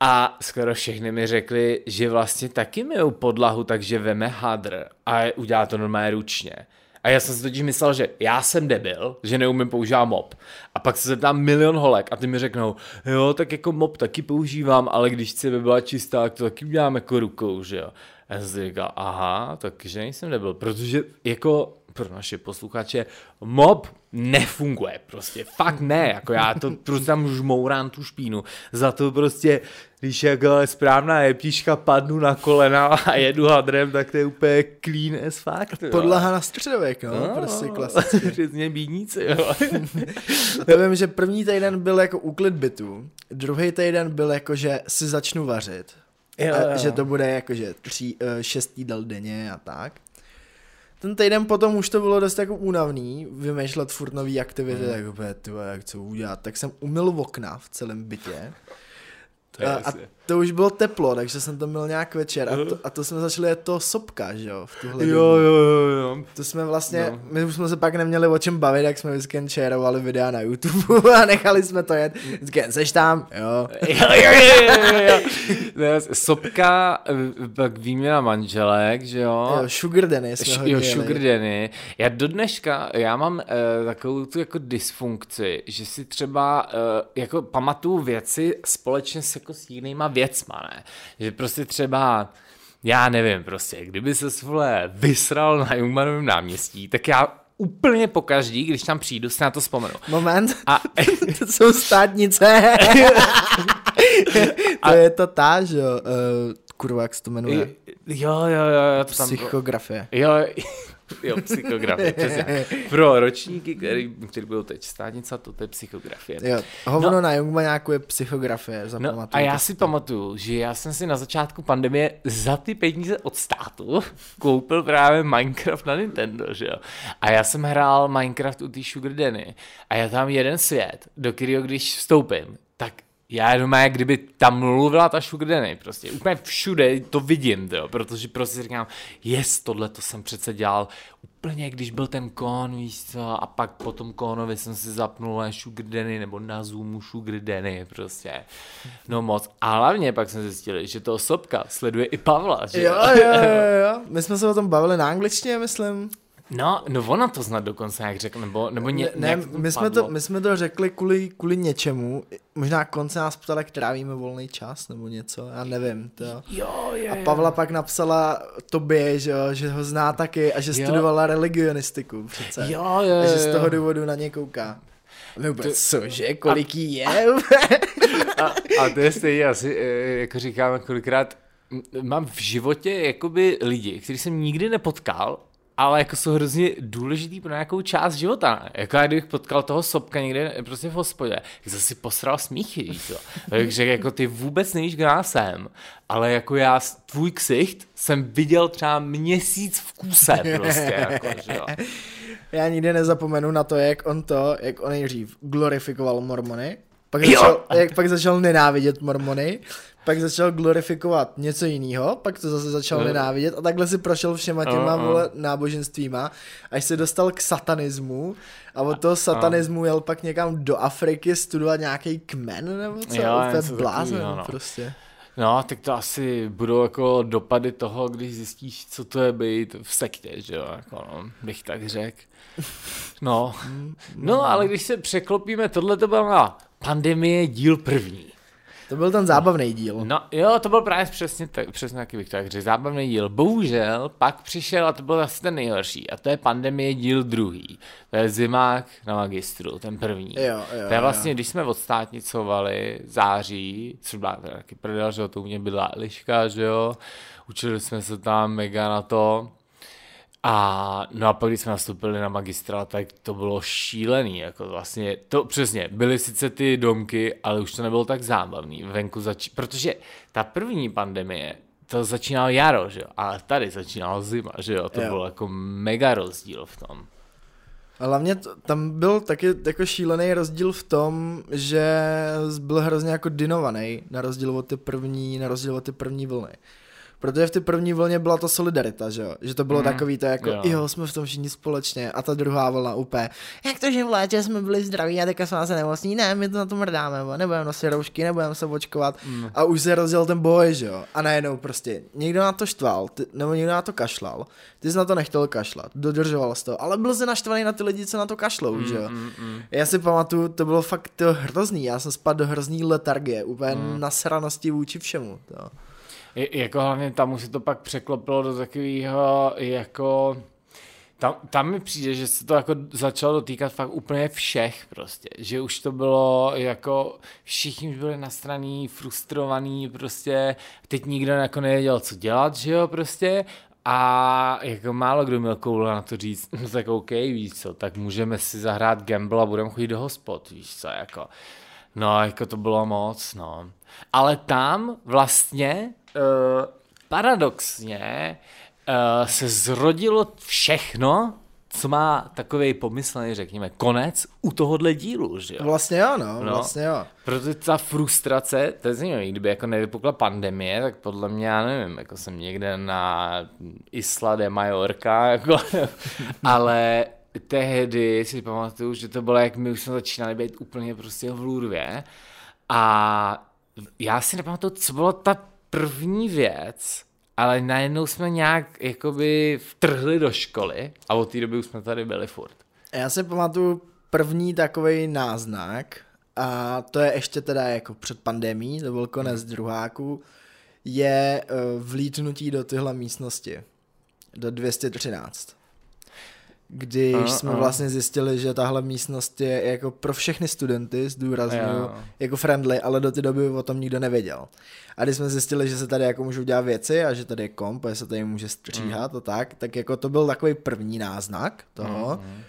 a skoro všechny mi řekli, že vlastně taky myjou podlahu, takže veme hadr a udělá to normálně ručně. A já jsem si totiž myslel, že já jsem debil, že neumím používat mop. A pak se zeptám milion holek a ty mi řeknou, jo, tak jako mop taky používám, ale když chci, by byla čistá, tak to taky udělám jako rukou, že jo. A já jsem říkal, aha, takže nejsem debil, protože jako pro naše posluchače, mob nefunguje prostě, fakt ne, jako já to prostě tam žmourám tu špínu, za to prostě, když jako správná jeptiška padnu na kolena a jedu hadrem, tak to je úplně clean as fuck. Podlaha na středověk, no, no prostě klasicky. Přesně bídníci, jo. Já vím, že první týden byl jako úklid bytu, druhý týden byl jako, že si začnu vařit. Jo, jo. Že to bude jako, že tři, eh, šest jídel denně a tak ten týden potom už to bylo dost jako únavný, vymýšlet furt nový aktivity, mm. tak úplně, tyhle, jak co udělat. Tak jsem umyl okna v celém bytě. To a, a to už bylo teplo, takže jsem to měl nějak večer a to, a to jsme začali jet to sopka, že jo, v tuhle jo, jo, jo, jo. To jsme vlastně, no. my už jsme se pak neměli o čem bavit, jak jsme vždycky šerovali videa na YouTube a nechali jsme to jet. Vždycky, seš tam? Jo. jo, jo, jo, jo, jo. Sopka, pak výměna manželek, že jo. Jo, sugar daddy jsme Š- Jo, sugar daddy. Já do dneška, já mám uh, takovou tu jako dysfunkci, že si třeba uh, jako pamatuju věci společně s, jako s jinýma věcmi věcma, ne? Že prostě třeba, já nevím prostě, kdyby se svole vysral na Jungmanovém náměstí, tak já úplně po každý, když tam přijdu, si na to vzpomenu. Moment, a... to jsou státnice. to a... je to ta, že jo, uh, kurva, jak se to jmenuje? Jo, jo, jo. To Psychografie. Jo, Jo, psychografie, přesně. Pro ročníky, který, který budou teď státnice, to je psychografie. Jo, hovno no, na Jungmaňáku je psychografie, no, A já si to. pamatuju, že já jsem si na začátku pandemie za ty peníze od státu koupil právě Minecraft na Nintendo, že jo. A já jsem hrál Minecraft u té Sugar Danny a já tam jeden svět, do kterého když vstoupím, já jenom jak kdyby tam mluvila ta Sugar Danny, prostě úplně všude to vidím, jo, protože prostě říkám, jest, tohle to jsem přece dělal úplně, když byl ten kon, víš co, a pak po tom konovi jsem si zapnul na Sugar Danny, nebo na Zoomu Sugar Danny, prostě, no moc. A hlavně pak jsme zjistili, že to osobka sleduje i Pavla, že jo? Jo, jo, jo, my jsme se o tom bavili na angličtině, myslím. No, no ona to snad dokonce jak řekl, nebo, nebo ně, ne, ne my, jsme to, my jsme to řekli kvůli, kvůli něčemu, možná konce nás ptala, jak trávíme volný čas, nebo něco, já nevím. To. Jo, je, a Pavla pak napsala tobě, že, že ho zná taky a že jo. studovala religionistiku přece. Jo, jo, a že z toho důvodu na ně kouká. Úplně, to, cože, kolik jí je? a, a to je stejně asi, eh, jako říkáme kolikrát, mám v životě jakoby lidi, který jsem nikdy nepotkal, ale jako jsou hrozně důležitý pro nějakou část života. Jako já kdybych potkal toho sopka někde prostě v hospodě, tak jsem si posral smíchy, víš? Takže jako ty vůbec nevíš, kdo já jsem, ale jako já tvůj ksicht jsem viděl třeba měsíc v kuse prostě, jako, že jo. Já nikdy nezapomenu na to, jak on to, jak on nejdřív glorifikoval mormony, pak začal, jak pak začal nenávidět mormony, pak začal glorifikovat něco jiného, pak to zase začal nenávidět a takhle si prošel všema těma. Vole, náboženstvíma, až se dostal k satanismu a od toho satanismu jel pak někam do Afriky studovat nějaký kmen nebo co, jo, to je blázen no. prostě. No, tak to asi budou jako dopady toho, když zjistíš, co to je být v sektě, že jo, jako no, bych tak řekl. No, no, ale když se překlopíme, tohle to byla pandemie díl první. To byl ten zábavný díl. No jo, to byl právě přesně, tak, přesně taky bych tak řekl, zábavný díl. Bohužel pak přišel, a to byl zase ten nejhorší, a to je pandemie díl druhý. To je zimák na magistru, ten první. Jo, jo, to je vlastně, jo. když jsme odstátnicovali září, což byla taky prdel, že jo, to u mě byla Eliška, že jo, učili jsme se tam mega na to. A no a pak, když jsme nastoupili na magistra, tak to bylo šílený, jako vlastně, to přesně, byly sice ty domky, ale už to nebylo tak zábavný, venku zač... protože ta první pandemie, to začínalo jaro, že jo, ale tady začínalo zima, že jo, to Jo. bylo jako mega rozdíl v tom. A hlavně t- tam byl taky jako šílený rozdíl v tom, že byl hrozně jako dinovaný, na rozdíl od ty první, na rozdíl od ty první vlny. Protože v té první vlně byla ta solidarita, že jo? Že to bylo Mhm. takový to jako, jo. Jo. jsme v tom všichni společně a ta druhá vlna úplně, jak to, že v létě jsme byli zdraví a teďka jsme se nemocní, ne, my to na to mrdáme, bo nebudeme nosit roušky, nebudeme se očkovat Mm. a už se rozděl ten boj, že jo? A najednou prostě někdo na to štval, ty, nebo někdo na to kašlal, ty jsi na to nechtěl kašlat, dodržoval jsi to, ale byl jsi naštvaný na ty lidi, co na to kašlou, že jo? Mm, mm. Já si pamatuju, to bylo fakt to hrozný, já jsem spadl do hrozný letargie, úplně mm. nasranosti vůči všemu. To. Jako hlavně tam už se to pak překlopilo do takového jako... Tam, tam mi přijde, že se to jako začalo dotýkat fakt úplně všech prostě, že už to bylo jako všichni už byli nastraný, frustrovaný prostě, teď nikdo jako nevěděl, co dělat, že jo prostě a jako málo kdo měl koule na to říct, no tak OK, víš co, tak můžeme si zahrát gamble a budeme chodit do hospod, víš co, jako. No, jako to bylo moc, no. Ale tam vlastně paradoxně uh, se zrodilo všechno, co má takový pomyslný, řekněme, konec u tohohle dílu, že jo? Vlastně jo, no, vlastně jo. Protože ta frustrace, to je zajímavé, kdyby jako nevypukla pandemie, tak podle mě, já nevím, jako jsem někde na Isla de Mallorca, jako, ale tehdy si pamatuju, že to bylo, jak my už jsme začínali být úplně prostě v lůrvě a já si nepamatuju, co bylo ta první věc, ale najednou jsme nějak jakoby vtrhli do školy a od té doby už jsme tady byli furt. Já si pamatuju první takový náznak, a to je ještě teda jako před pandemí, to byl konec druháku, je uh, vlítnutí do tyhle místnosti, do 213. Když A, jsme a. vlastně zjistili, že tahle místnost je jako pro všechny studenty, zdůraznuju, jako friendly, ale do té doby o tom nikdo nevěděl. A když jsme zjistili, že se tady jako můžou dělat věci a že tady je komp, a že se tady může stříhat a tak, tak jako to byl takový první náznak toho. Mhm.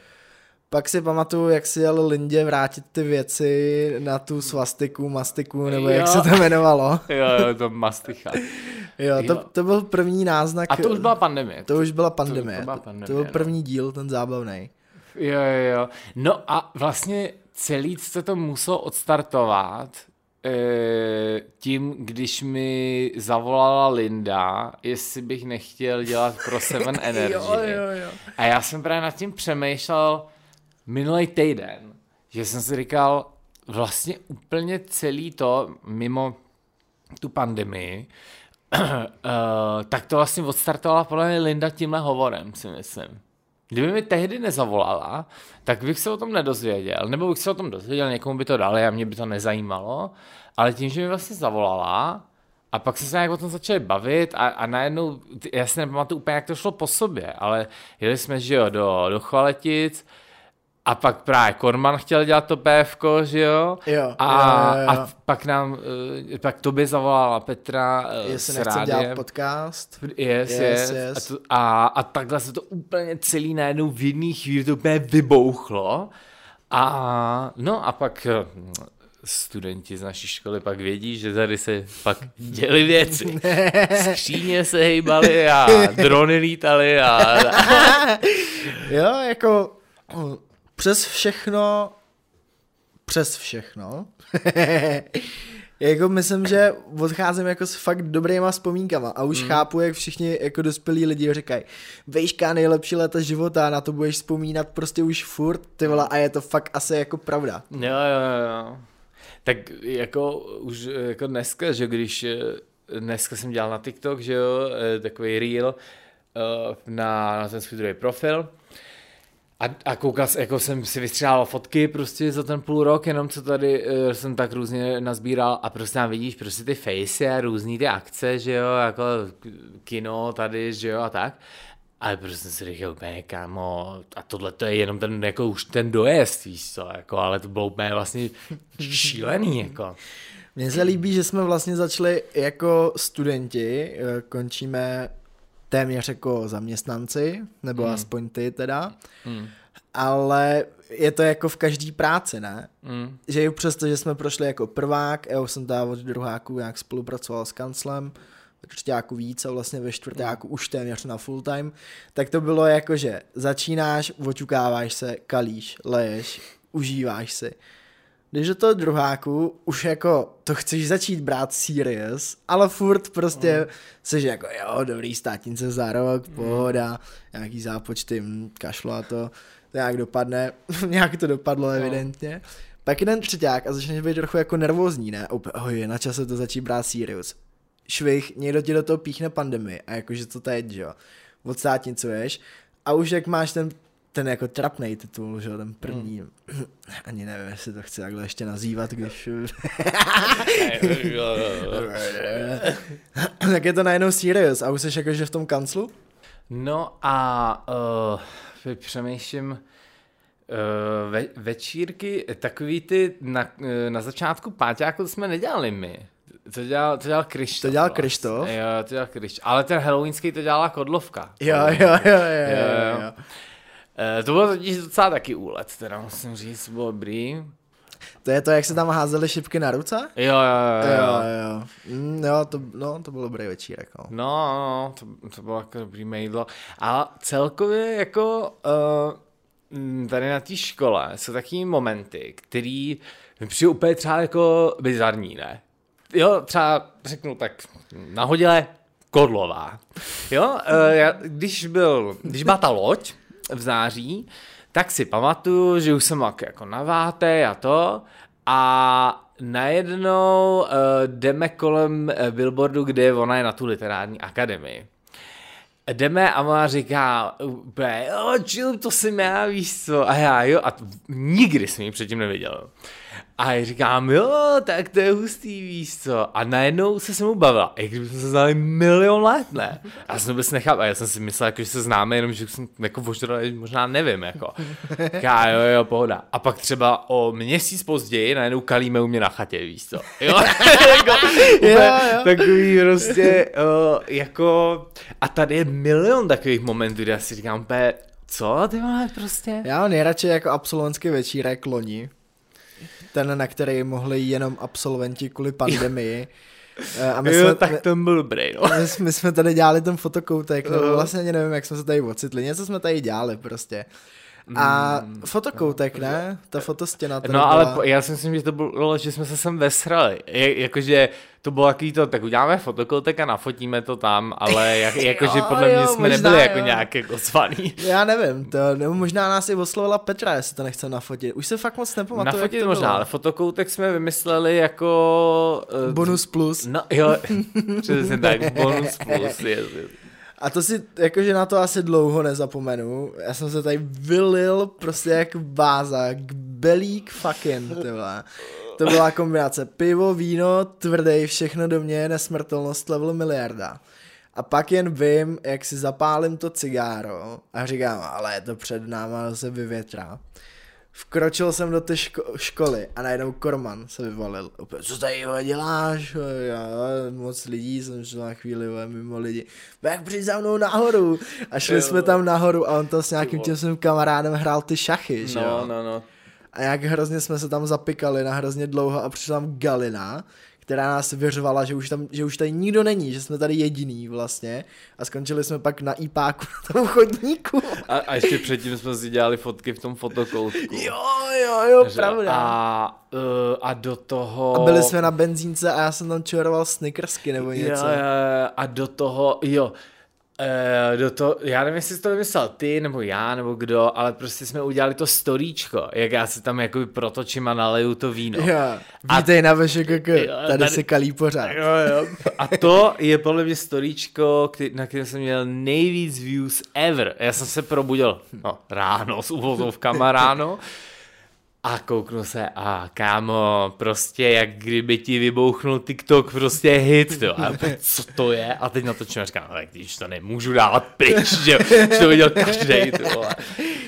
Pak si pamatuju, jak si jel Lindě vrátit ty věci na tu svastiku, mastiku, nebo jak Jo. se to jmenovalo. Jo, jo, to masticha. Jo, to, Jo. to byl první náznak. A to už byla pandemie. to už byla pandemie. to byla To, pandemie, to byl no. první díl, ten zábavný. Jo, jo, jo. No a vlastně celý se to muselo odstartovat eh, tím, když mi zavolala Linda, jestli bych nechtěl dělat pro Seven Energy. jo. A já jsem právě nad tím přemýšlel minulý týden, že jsem si říkal, vlastně úplně celý to, mimo tu pandemii, tak to vlastně odstartovala podle mě Linda tímhle hovorem, si myslím. Kdyby mi tehdy nezavolala, tak bych se o tom nedozvěděl, nebo bych se o tom dozvěděl, někomu by to dali a mě by to nezajímalo, ale tím, že mi vlastně zavolala, a pak jsme se nějak o tom začali bavit a, a najednou, já si nepamatuju úplně, jak to šlo po sobě, ale jeli jsme, že jo, do, do Chvaletic a pak právě Korman chtěl dělat to PFko, že jo? Jo, a, jo, jo, jo. a pak nám, eh, pak tobě zavolala Petra eh, Jestli s rádiem. dělat podcast. Yes, Yes, yes, yes. A, to, a, a takhle se to úplně celý najednou v jedné chvíli to úplně vybouchlo. A no a pak eh, studenti z naší školy pak vědí, že tady se pak děly věci. Skříně se hejbaly a drony lítaly a... Jo, jako přes všechno, přes všechno, jako myslím, že odcházím jako s fakt dobrýma vzpomínkama a už mm. chápu, jak všichni jako dospělí lidi říkají, vejška nejlepší léta života, na to budeš vzpomínat prostě už furt, ty vole, a je to fakt asi jako pravda. Jo, jo, jo. Tak jako už jako dneska, že když eh, dneska jsem dělal na TikTok, že jo, eh, takový reel uh, na, na ten svůj druhý profil. A, a koukal, jako jsem si vystřelal fotky prostě za ten půl rok, jenom co tady uh, jsem tak různě nazbíral a prostě tam vidíš prostě ty face a různý ty akce, že jo, jako kino tady, že jo a tak. Ale prostě jsem si říkal úplně, kámo, a tohle to je jenom ten, jako už ten dojezd, víš co, jako, ale to bylo úplně vlastně šílený, jako. Mně se líbí, že jsme vlastně začali jako studenti, eh, končíme téměř jako zaměstnanci, nebo mm. aspoň ty teda, mm. ale je to jako v každý práci, ne? Mm. Že i přesto, že jsme prošli jako prvák, já už jsem teda od druháku nějak spolupracoval s kanclem, ve jako víc a vlastně ve čtvrtáku už téměř na full time, tak to bylo jako, že začínáš, oťukáváš se, kalíš, leješ, užíváš si. Když do toho druháku už jako to chceš začít brát serious, ale furt prostě mm. seš jako jo, dobrý státnice za rok, mm. pohoda, nějaký zápočty, hm, kašlo a to, to nějak dopadne, nějak to dopadlo no. evidentně. Pak jeden třeták a začneš být trochu jako nervózní, ne? Je na čase to začít brát serious. Švih, někdo ti do toho píchne pandemii a jakože to teď, jo, odstátnicuješ a už jak máš ten ten jako trapný titul, že ten první. Hmm. Ani nevím, jestli to chci takhle ještě nazývat, když... tak je to najednou serious a už jsi jakože v tom kanclu? No a uh, přemýšlím, uh, ve, večírky, takový ty na, na začátku páťáku to jsme nedělali my. To dělal, to dělal Krištof. To dělal vlastně. Krištof? Jo, to dělal Krištof. Ale ten halloweenský to dělala Kodlovka. Jo, jo, jo, jo, jo, jo. jo. Uh, to bylo totiž docela taky úlet, teda musím říct, bylo dobrý. To je to, jak se tam házely šipky na ruce? Jo, jo, jo. Jo, jo. Mm, jo to, no, to bylo dobrý večírek. No, no, no to, to bylo jako dobrý mejdlo. A celkově jako uh, tady na té škole jsou taky momenty, který mi přijde úplně třeba jako bizarní, ne? Jo, třeba řeknu tak nahodile Kodlová. Jo, uh, já, když byl, když byla ta loď, v září, tak si pamatuju, že už jsem jako na váte a to a najednou uh, jdeme kolem uh, billboardu, kde ona je na tu literární akademii. Jdeme a ona říká jo, chill, to jsem já, víš co, a já, jo, a nikdy jsem ji předtím neviděl. A já říkám, jo, tak to je hustý, víš co. A najednou se se mu bavila, i kdybychom se znali milion let, ne? A já jsem vůbec nechápal, já jsem si myslel, jako, že se známe, jenom že jsem jako vožral, možná nevím, jako. Já, jo, jo, pohoda. A pak třeba o měsíc později najednou kalíme u mě na chatě, víš co. Jo, jako, jo, jo. takový prostě, o, jako, a tady je milion takových momentů, kde já si říkám, co ty máš prostě? Já nejradši jako absolventský večírek loni, ten, na který mohli jenom absolventi kvůli pandemii. Eh, a my jo, jsme, tak ten byl dobrý, no. My, my, jsme tady dělali ten fotokoutek, nebo vlastně ani nevím, jak jsme se tady ocitli, něco jsme tady dělali prostě. A mm, fotokoutek, no, ne? Ta fotostěna. No byla... ale já si myslím, že to bylo, že jsme se sem vesrali. jakože to bylo jaký to, tak uděláme fotokoutek a nafotíme to tam, ale jak, jakože podle jo, mě jsme možná, nebyli jako nějak jako zvaný. Já nevím, to, nebo možná nás i oslovila Petra, jestli to nechce nafotit. Už se fakt moc nepamatuju, Nafotit jak to možná, bylo. ale fotokoutek jsme vymysleli jako... Uh, bonus plus. No jo, přesně tak, bonus plus, yes, yes. A to si, jakože na to asi dlouho nezapomenu. Já jsem se tady vylil prostě jak báza, belík fucking, tyhle. To byla kombinace pivo, víno, tvrdý, všechno do mě, nesmrtelnost level miliarda. A pak jen vím, jak si zapálím to cigáro a říkám, ale je to před náma se vyvětrá. Vkročil jsem do té ško- školy a najednou Korman se vyvalil. Opět, co tady děláš? Já, moc lidí, jsem šel na chvíli mimo lidi. Jak přijď za mnou nahoru? A šli jo. jsme tam nahoru a on to s nějakým tím svým kamarádem hrál ty šachy, že no, jo? No, no, A jak hrozně jsme se tam zapikali na hrozně dlouho a přišla tam Galina, která nás vyřvala, že už, tam, že už tady nikdo není, že jsme tady jediný vlastně a skončili jsme pak na IPáku na tom chodníku. A, a ještě předtím jsme si dělali fotky v tom fotokoutku. Jo, jo, jo, že, pravda. A, uh, a do toho... A byli jsme na benzínce a já jsem tam čoroval snickersky nebo něco. Jo, jo, a do toho, jo, Uh, do to, já nevím, jestli jsi to vymyslel ty, nebo já, nebo kdo, ale prostě jsme udělali to storíčko, jak já si tam jakoby protočím a naleju to víno. Jo, vítej a, na VŠKK, tady, tady se kalí pořád. Jo, jo. A to je podle mě storíčko, který, na kterém jsem měl nejvíc views ever. Já jsem se probudil no, ráno s uvozovkama ráno a kouknu se a kámo, prostě jak kdyby ti vybouchnul TikTok, prostě hit, jo. A co to je? A teď natočím a říkám, ale když to nemůžu dát pryč, že, že to viděl každý,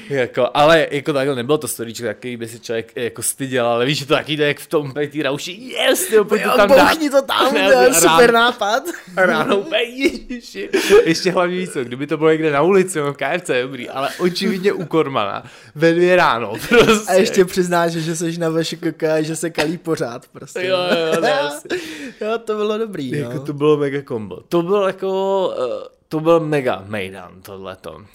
jako, ale jako takhle nebylo to storíčko, takový by si člověk jako styděl, ale víš, že to taky jak v tom ty rauši, yes, ty pojď to tam dát. to tam, ne, to je super nápad. A ráno úplně, ježiši. Ještě hlavně víc, kdyby to bylo někde na ulici, no KFC, dobrý, ale očividně u Kormana, ve dvě ráno, prostě. A ještě přiznáš, že jsi na VŠKK a že se kalí pořád, prostě. Jo, jo, ne, jo, to bylo dobrý, no. Jako to bylo mega kombo. To bylo jako, uh, to byl mega mejdan, tohleto.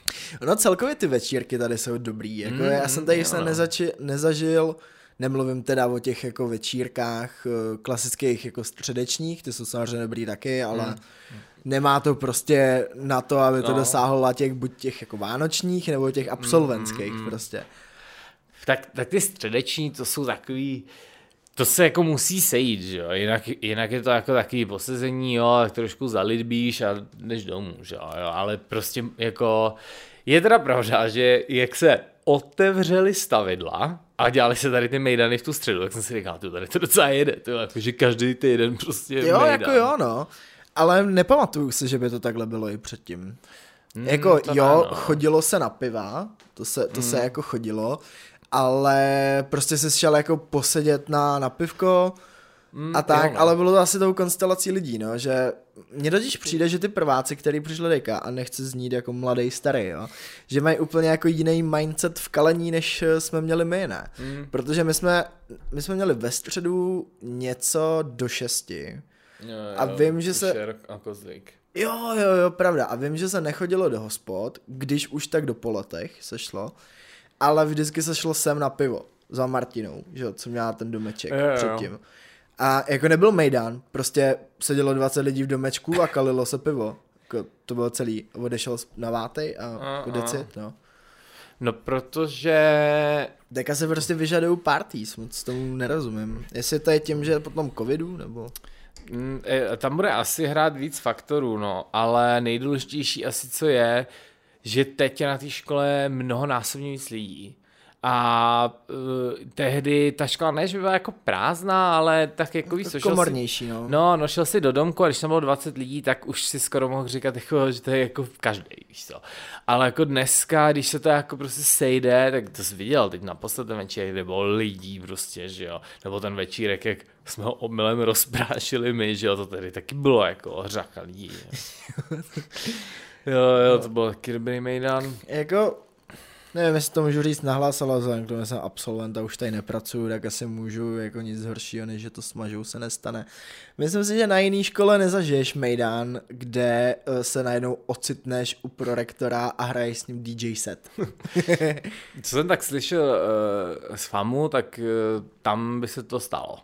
No celkově ty večírky tady jsou dobrý, jako mm, já jsem tady se nezači, nezažil, nemluvím teda o těch jako večírkách eh, klasických jako středečních, ty jsou samozřejmě dobrý taky, ale mm. nemá to prostě na to, aby to no. dosáhlo těch buď těch jako vánočních, nebo těch absolventských mm, mm, prostě. Tak, tak ty středeční, to jsou takový, to se jako musí sejít, že jo? Jinak, jinak je to jako takový posezení, jo, trošku zalidbíš a jdeš domů, že jo? ale prostě jako je teda pravda, že jak se otevřeli stavidla a dělali se tady ty mejdany v tu středu, tak jsem si říkal, tu tady to docela jede, to jako, že každý týden prostě Jo, mejdan. jako jo, no. Ale nepamatuju si, že by to takhle bylo i předtím. Mm, jako jo, ne, no. chodilo se na piva, to se, to mm. se jako chodilo, ale prostě se šel jako posedět na, na pivko mm, a tak, jo, no. ale bylo to asi tou konstelací lidí, no, že mně totiž přijde, že ty prváci, který přišli dejka a nechci znít jako mladý starý, jo, že mají úplně jako jiný mindset v kalení, než jsme měli my, ne? Mm. Protože my jsme, my jsme měli ve středu něco do šesti. Jo, jo, a vím, že se... A kozlík. Jo, jo, jo, pravda. A vím, že se nechodilo do hospod, když už tak do poletech se šlo ale vždycky se šlo sem na pivo za Martinou, že jo, co měla ten domeček jo, předtím. Jo. A jako nebyl Mejdan, prostě sedělo 20 lidí v domečku a kalilo se pivo. Jako to bylo celý, odešel na vátej a, a jako decit, no. No protože... Deka se prostě vyžadují parties, moc tomu nerozumím. Jestli to je tím, že potom covidu, nebo... Mm, e, tam bude asi hrát víc faktorů, no, ale nejdůležitější asi co je, že teď je na té škole mnohonásobně víc lidí. A uh, tehdy ta škola ne, že by byla jako prázdná, ale tak jako víš, co, komornější, si, no. No, no šel si do domku a když tam bylo 20 lidí, tak už si skoro mohl říkat, jako, že to je jako každý, víš co. Ale jako dneska, když se to jako prostě sejde, tak to jsi viděl teď naposled ten večírek, kde bylo lidí prostě, že jo. Nebo ten večírek, jak jsme ho omylem rozprášili my, že jo, to tady taky bylo jako řaka lidí. Jo, jo, to byl dobrý Mejdan. Jako, nevím, jestli to můžu říct nahlas, ale vzhledem k tomu, jsem absolvent a už tady nepracuju, tak asi můžu jako nic horšího, než že to smažou se nestane. Myslím si, že na jiný škole nezažiješ Mejdan, kde uh, se najednou ocitneš u prorektora a hraješ s ním DJ set. Co jsem tak slyšel uh, z FAMu, tak uh, tam by se to stalo.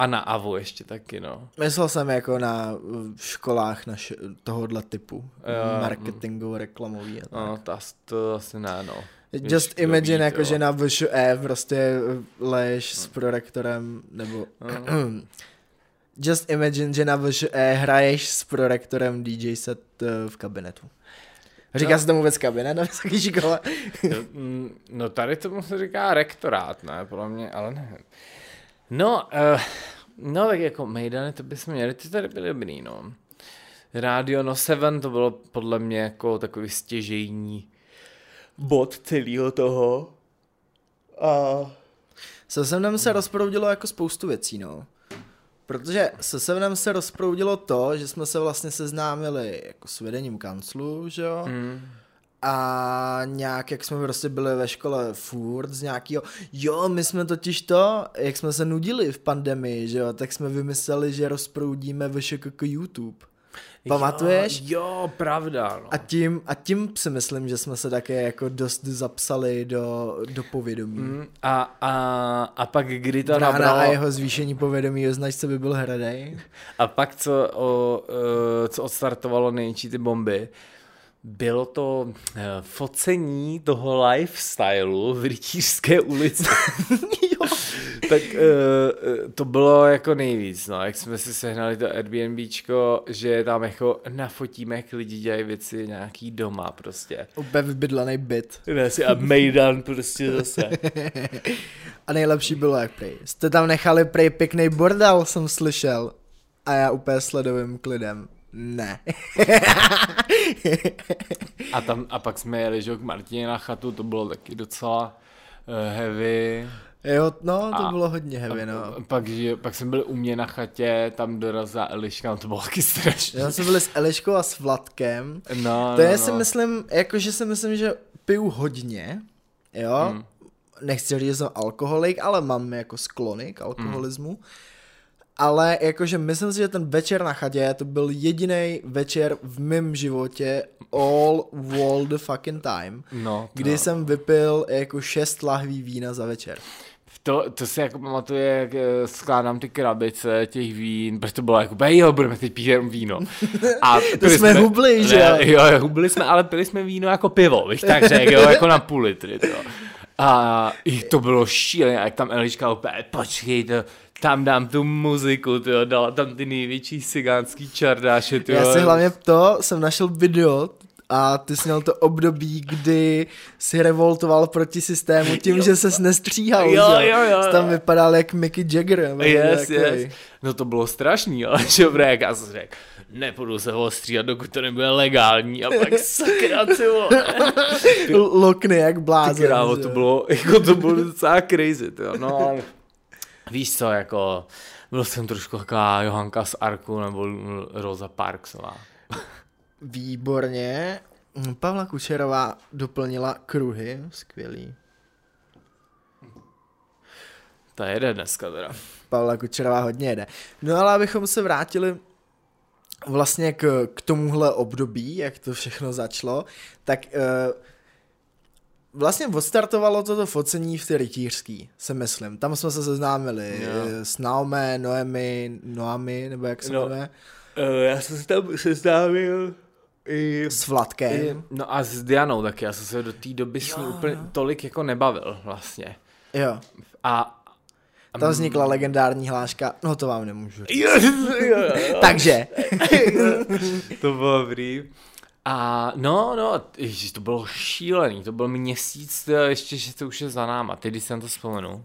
A na AVU ještě taky, no. Myslel jsem jako na školách na š- tohohle typu. Uh, marketingu, reklamový a tak. No, to, to asi ne, no. Just Víš, imagine, ví, jako, že na VŠE prostě leješ s prorektorem, nebo... Uh. Just imagine, že na VŠE hraješ s prorektorem DJ set eh, v kabinetu. Říká no. se tomu vůbec kabinet na vysoké škole? no, mm, no tady tomu se říká rektorát, ne, podle mě, ale ne. No, uh, no tak jako Mejdany, to bychom měli, ty tady byly dobrý, no. Radio No Seven, to bylo podle mě jako takový stěžejní bod celého toho. A... Se Sevenem se rozproudilo jako spoustu věcí, no. Protože se Sevenem se rozproudilo to, že jsme se vlastně seznámili jako s vedením kanclu, že jo? Mm a nějak, jak jsme prostě byli ve škole furt z nějakého, jo, my jsme totiž to, jak jsme se nudili v pandemii, že jo, tak jsme vymysleli, že rozproudíme VŠKK YouTube. Pamatuješ? Jo, jo pravda. No. A, tím, a tím si myslím, že jsme se také jako dost zapsali do, do povědomí. Mm, a, a, a pak kdy to Brána nabralo... a jeho zvýšení povědomí o značce by byl hradej. A pak co, o, uh, co odstartovalo nejčí ty bomby, bylo to eh, focení toho lifestylu v Rytířské ulici. tak uh, to bylo jako nejvíc, no, jak jsme si sehnali to Airbnbčko, že tam jako nafotíme, jak lidi dělají věci nějaký doma prostě. Úplně vybydlený byt. Ne, si a Mejdan prostě zase. a nejlepší bylo jak prej. Jste tam nechali prej pěkný bordel, jsem slyšel. A já úplně sledovým klidem. Ne. a, tam, a pak jsme jeli, že k Martině na chatu, to bylo taky docela uh, heavy. Jo, no, to a, bylo hodně heavy, no. Pak, že, pak jsme byli u mě na chatě, tam dorazila Eliška, no to bylo taky strašné. Já jsme byli s Eliškou a s Vladkem. No, to no, je no. si myslím, jakože si myslím, že piju hodně, jo. Hmm. Nechci říct, že jsem alkoholik, ale mám jako sklony k alkoholismu. Hmm ale jakože myslím si, že ten večer na chatě to byl jediný večer v mém životě all all the fucking time, no, kdy no. jsem vypil jako šest lahví vína za večer. To, to si jako pamatuje, jak eh, skládám ty krabice těch vín, protože to bylo jako, jo, budeme teď pít jenom víno. A to jsme, jsme hubli, že ne, jo? Jo, hubli jsme, ale pili jsme víno jako pivo, bych tak řekl, jo, jako na půl litry, to. A to bylo šílené, jak tam Eliška opět, počkejte, tam dám tu muziku, tyjo, dala tam ty největší cigánský čardáše, tyjo. Já si hlavně to, jsem našel video, a ty jsi měl to období, kdy si revoltoval proti systému tím, jo. že ses nestříhal, jo, že? Jo, jo, Jsi tam vypadal jak Mickey Jagger. Yes, yes. No to bylo strašný, ale že jak já jsem řekl, nepůjdu se ho stříhat, dokud to nebude legální a pak sakra, Lokny jak blázen. Krávo, to bylo, jako to bylo docela crazy, tyjo. no ale víš co, jako byl jsem trošku taková Johanka z Arku nebo Rosa Parksová. Výborně. Pavla Kučerová doplnila kruhy, skvělý. To jede dneska teda. Pavla Kučerová hodně jede. No ale abychom se vrátili vlastně k, k tomuhle období, jak to všechno začalo, tak uh, vlastně odstartovalo toto focení v té rytířský, se myslím. Tam jsme se seznámili jo. s Naome, Noemi, Noami, nebo jak se no, jmenuje. Uh, já jsem se tam seznámil i, s Vladkem. I, no a s Dianou taky, já jsem se do té doby s ní úplně jo. tolik jako nebavil vlastně. Jo. A tam vznikla legendární hláška, no to vám nemůžu říct. Jo, jo, jo. Takže. to bylo dobrý. A no, no, ježiš, to bylo šílený, to byl měsíc, ještě, že to už je za náma, teď když jsem to vzpomenu.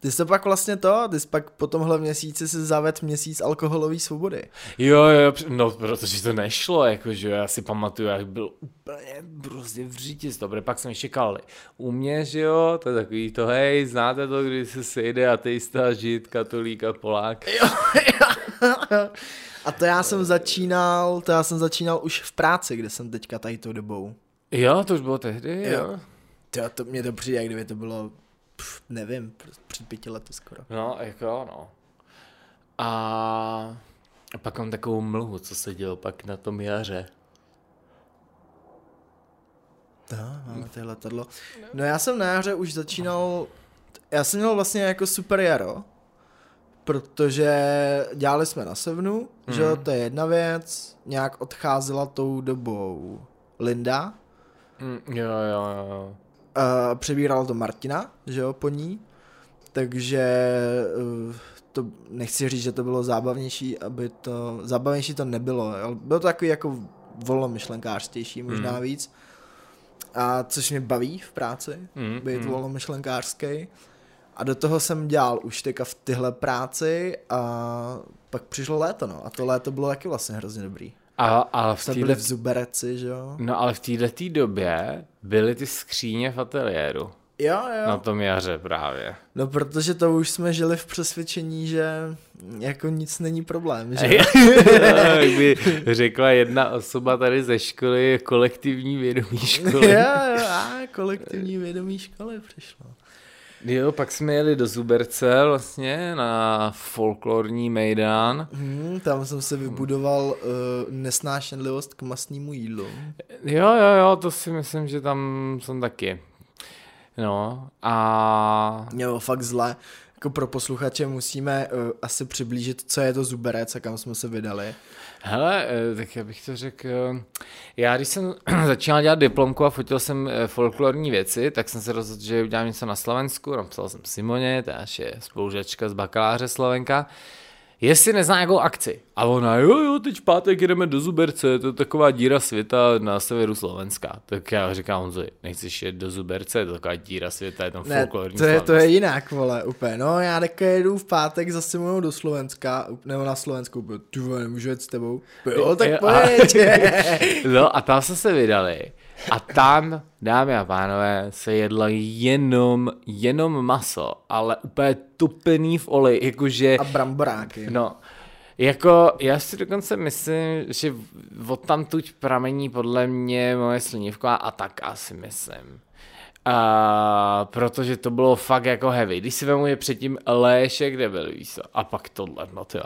Ty jsi pak vlastně to, ty jsi pak po tomhle měsíci si zaved měsíc alkoholové svobody. Jo, jo, no, protože to nešlo, jakože já si pamatuju, jak byl úplně prostě v říti dobré, pak jsme kalili. U mě, že jo, to je takový to, hej, znáte to, když se sejde ateista, žid, katolík a polák. Jo, jo. A to já jsem začínal, to já jsem začínal už v práci, kde jsem teďka tady tou dobou. Jo, to už bylo tehdy, jo. jo. To, to mě to přijde, jak kdyby to bylo pff, nevím, před pěti lety skoro. No, jako no. A, a pak mám takovou mlhu, co se dělo pak na tom jaře. No, máme tady letadlo. No já jsem na jaře už začínal, já jsem měl vlastně jako super jaro, protože dělali jsme na Sevnu, mm. že to je jedna věc, nějak odcházela tou dobou Linda. Mm, jo, jo, jo. Uh, přebíral to Martina, že jo, po ní. Takže uh, to nechci říct, že to bylo zábavnější, aby to, zábavnější to nebylo, ale bylo to takový jako volnomyšlenkářstější možná mm. víc. A což mě baví v práci, mm, být mm. volnomyšlenkářský. A do toho jsem dělal už teďka v tyhle práci a pak přišlo léto, no. A to léto bylo taky vlastně hrozně dobrý. A, ale v týhle... byli v Zubereci, že jo? No ale v této době byly ty skříně v ateliéru. Jo, jo. Na tom jaře právě. No protože to už jsme žili v přesvědčení, že jako nic není problém, že? Jak by řekla jedna osoba tady ze školy, kolektivní vědomí školy. jo, jo, a kolektivní vědomí školy přišlo. Jo, pak jsme jeli do Zuberce vlastně na folklorní mejdán. Hmm, tam jsem se vybudoval uh, nesnášenlivost k masnému jídlu. Jo, jo, jo, to si myslím, že tam jsem taky. No a... Jo, fakt zle. Jako pro posluchače musíme uh, asi přiblížit, co je to Zuberec a kam jsme se vydali. Hele, eh, tak já bych to řekl, eh, já když jsem začínal dělat diplomku a fotil jsem eh, folklorní věci, tak jsem se rozhodl, že udělám něco na Slovensku, napsal jsem Simoně, to je spolužačka z bakaláře Slovenka, jestli nezná nějakou akci. A ona, jo, jo, teď v pátek jdeme do Zuberce, to je taková díra světa na severu Slovenska. Tak já říkám Honzo, nechceš jít do Zuberce, je to taková díra světa, je tam Ne, folklorní to je, to je slavnost. jinak, vole, úplně. No, já teďka jedu v pátek za Simonou do Slovenska, nebo na Slovensku, ty vole, nemůžu jet s tebou. Jo, tak pojď. No a tam jsme se vydali. A tam, dámy a pánové, se jedlo jenom, jenom maso, ale úplně tupený v oleji, jakože, A bramboráky. no, jako, já si dokonce myslím, že od tam tuď pramení podle mě moje slinivková a tak asi myslím. A, protože to bylo fakt jako heavy. Když si vemu je předtím léšek, kde byl, víš co, a pak tohle, no to jo.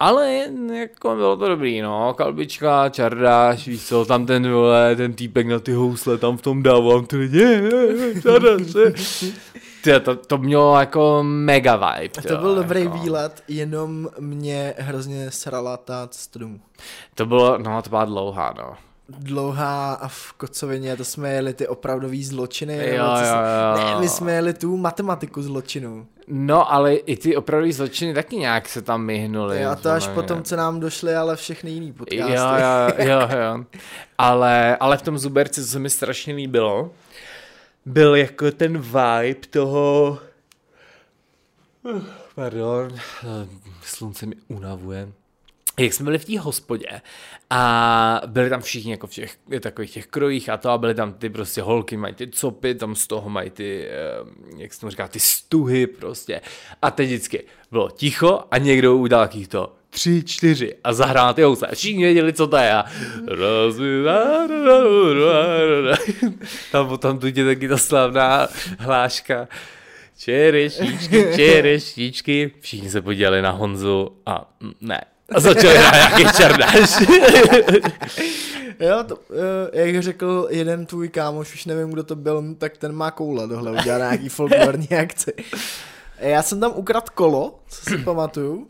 Ale jako bylo to dobrý, no, kalbička, čardáš, víš co, tam ten vole, ten týpek na ty housle, tam v tom dávám, ty lidi, čardáš. Ty, to, to mělo jako mega vibe. A ty to byl dobrý jako. výlet, jenom mě hrozně srala ta domů. To bylo, no, to byla dlouhá, no. Dlouhá a v kocovině, to jsme jeli ty opravdový zločiny. Jo, jo, jo. Ne, my jsme jeli tu matematiku zločinu. No, ale i ty opravdu zločiny taky nějak se tam myhnuly. A to až mě. potom, co nám došly, ale všechny jiný podcasty. Jo, jo, jo, jo. Ale, ale v tom Zuberci, co se mi strašně líbilo, byl jako ten vibe toho... Pardon, eh, slunce mi unavuje. Jak jsme byli v té hospodě a byli tam všichni jako v těch takových těch krojích a to a byly tam ty prostě holky, mají ty copy, tam z toho mají ty, eh, jak se tomu říká, ty stuhy prostě. A teď vždycky bylo ticho a někdo udělal takových to tři, čtyři a zahrál ty housle. A Všichni věděli, co to je. A tam potom tu je taky ta slavná hláška. Čereštičky, čereštičky. Všichni se podívali na Honzu a ne. A začali na nějaký čardáš. Jo, to, eh, jak řekl jeden tvůj kámoš, už nevím, kdo to byl, tak ten má koule tohle, udělal nějaký folklorní akci. Já jsem tam ukradl kolo, co si pamatuju.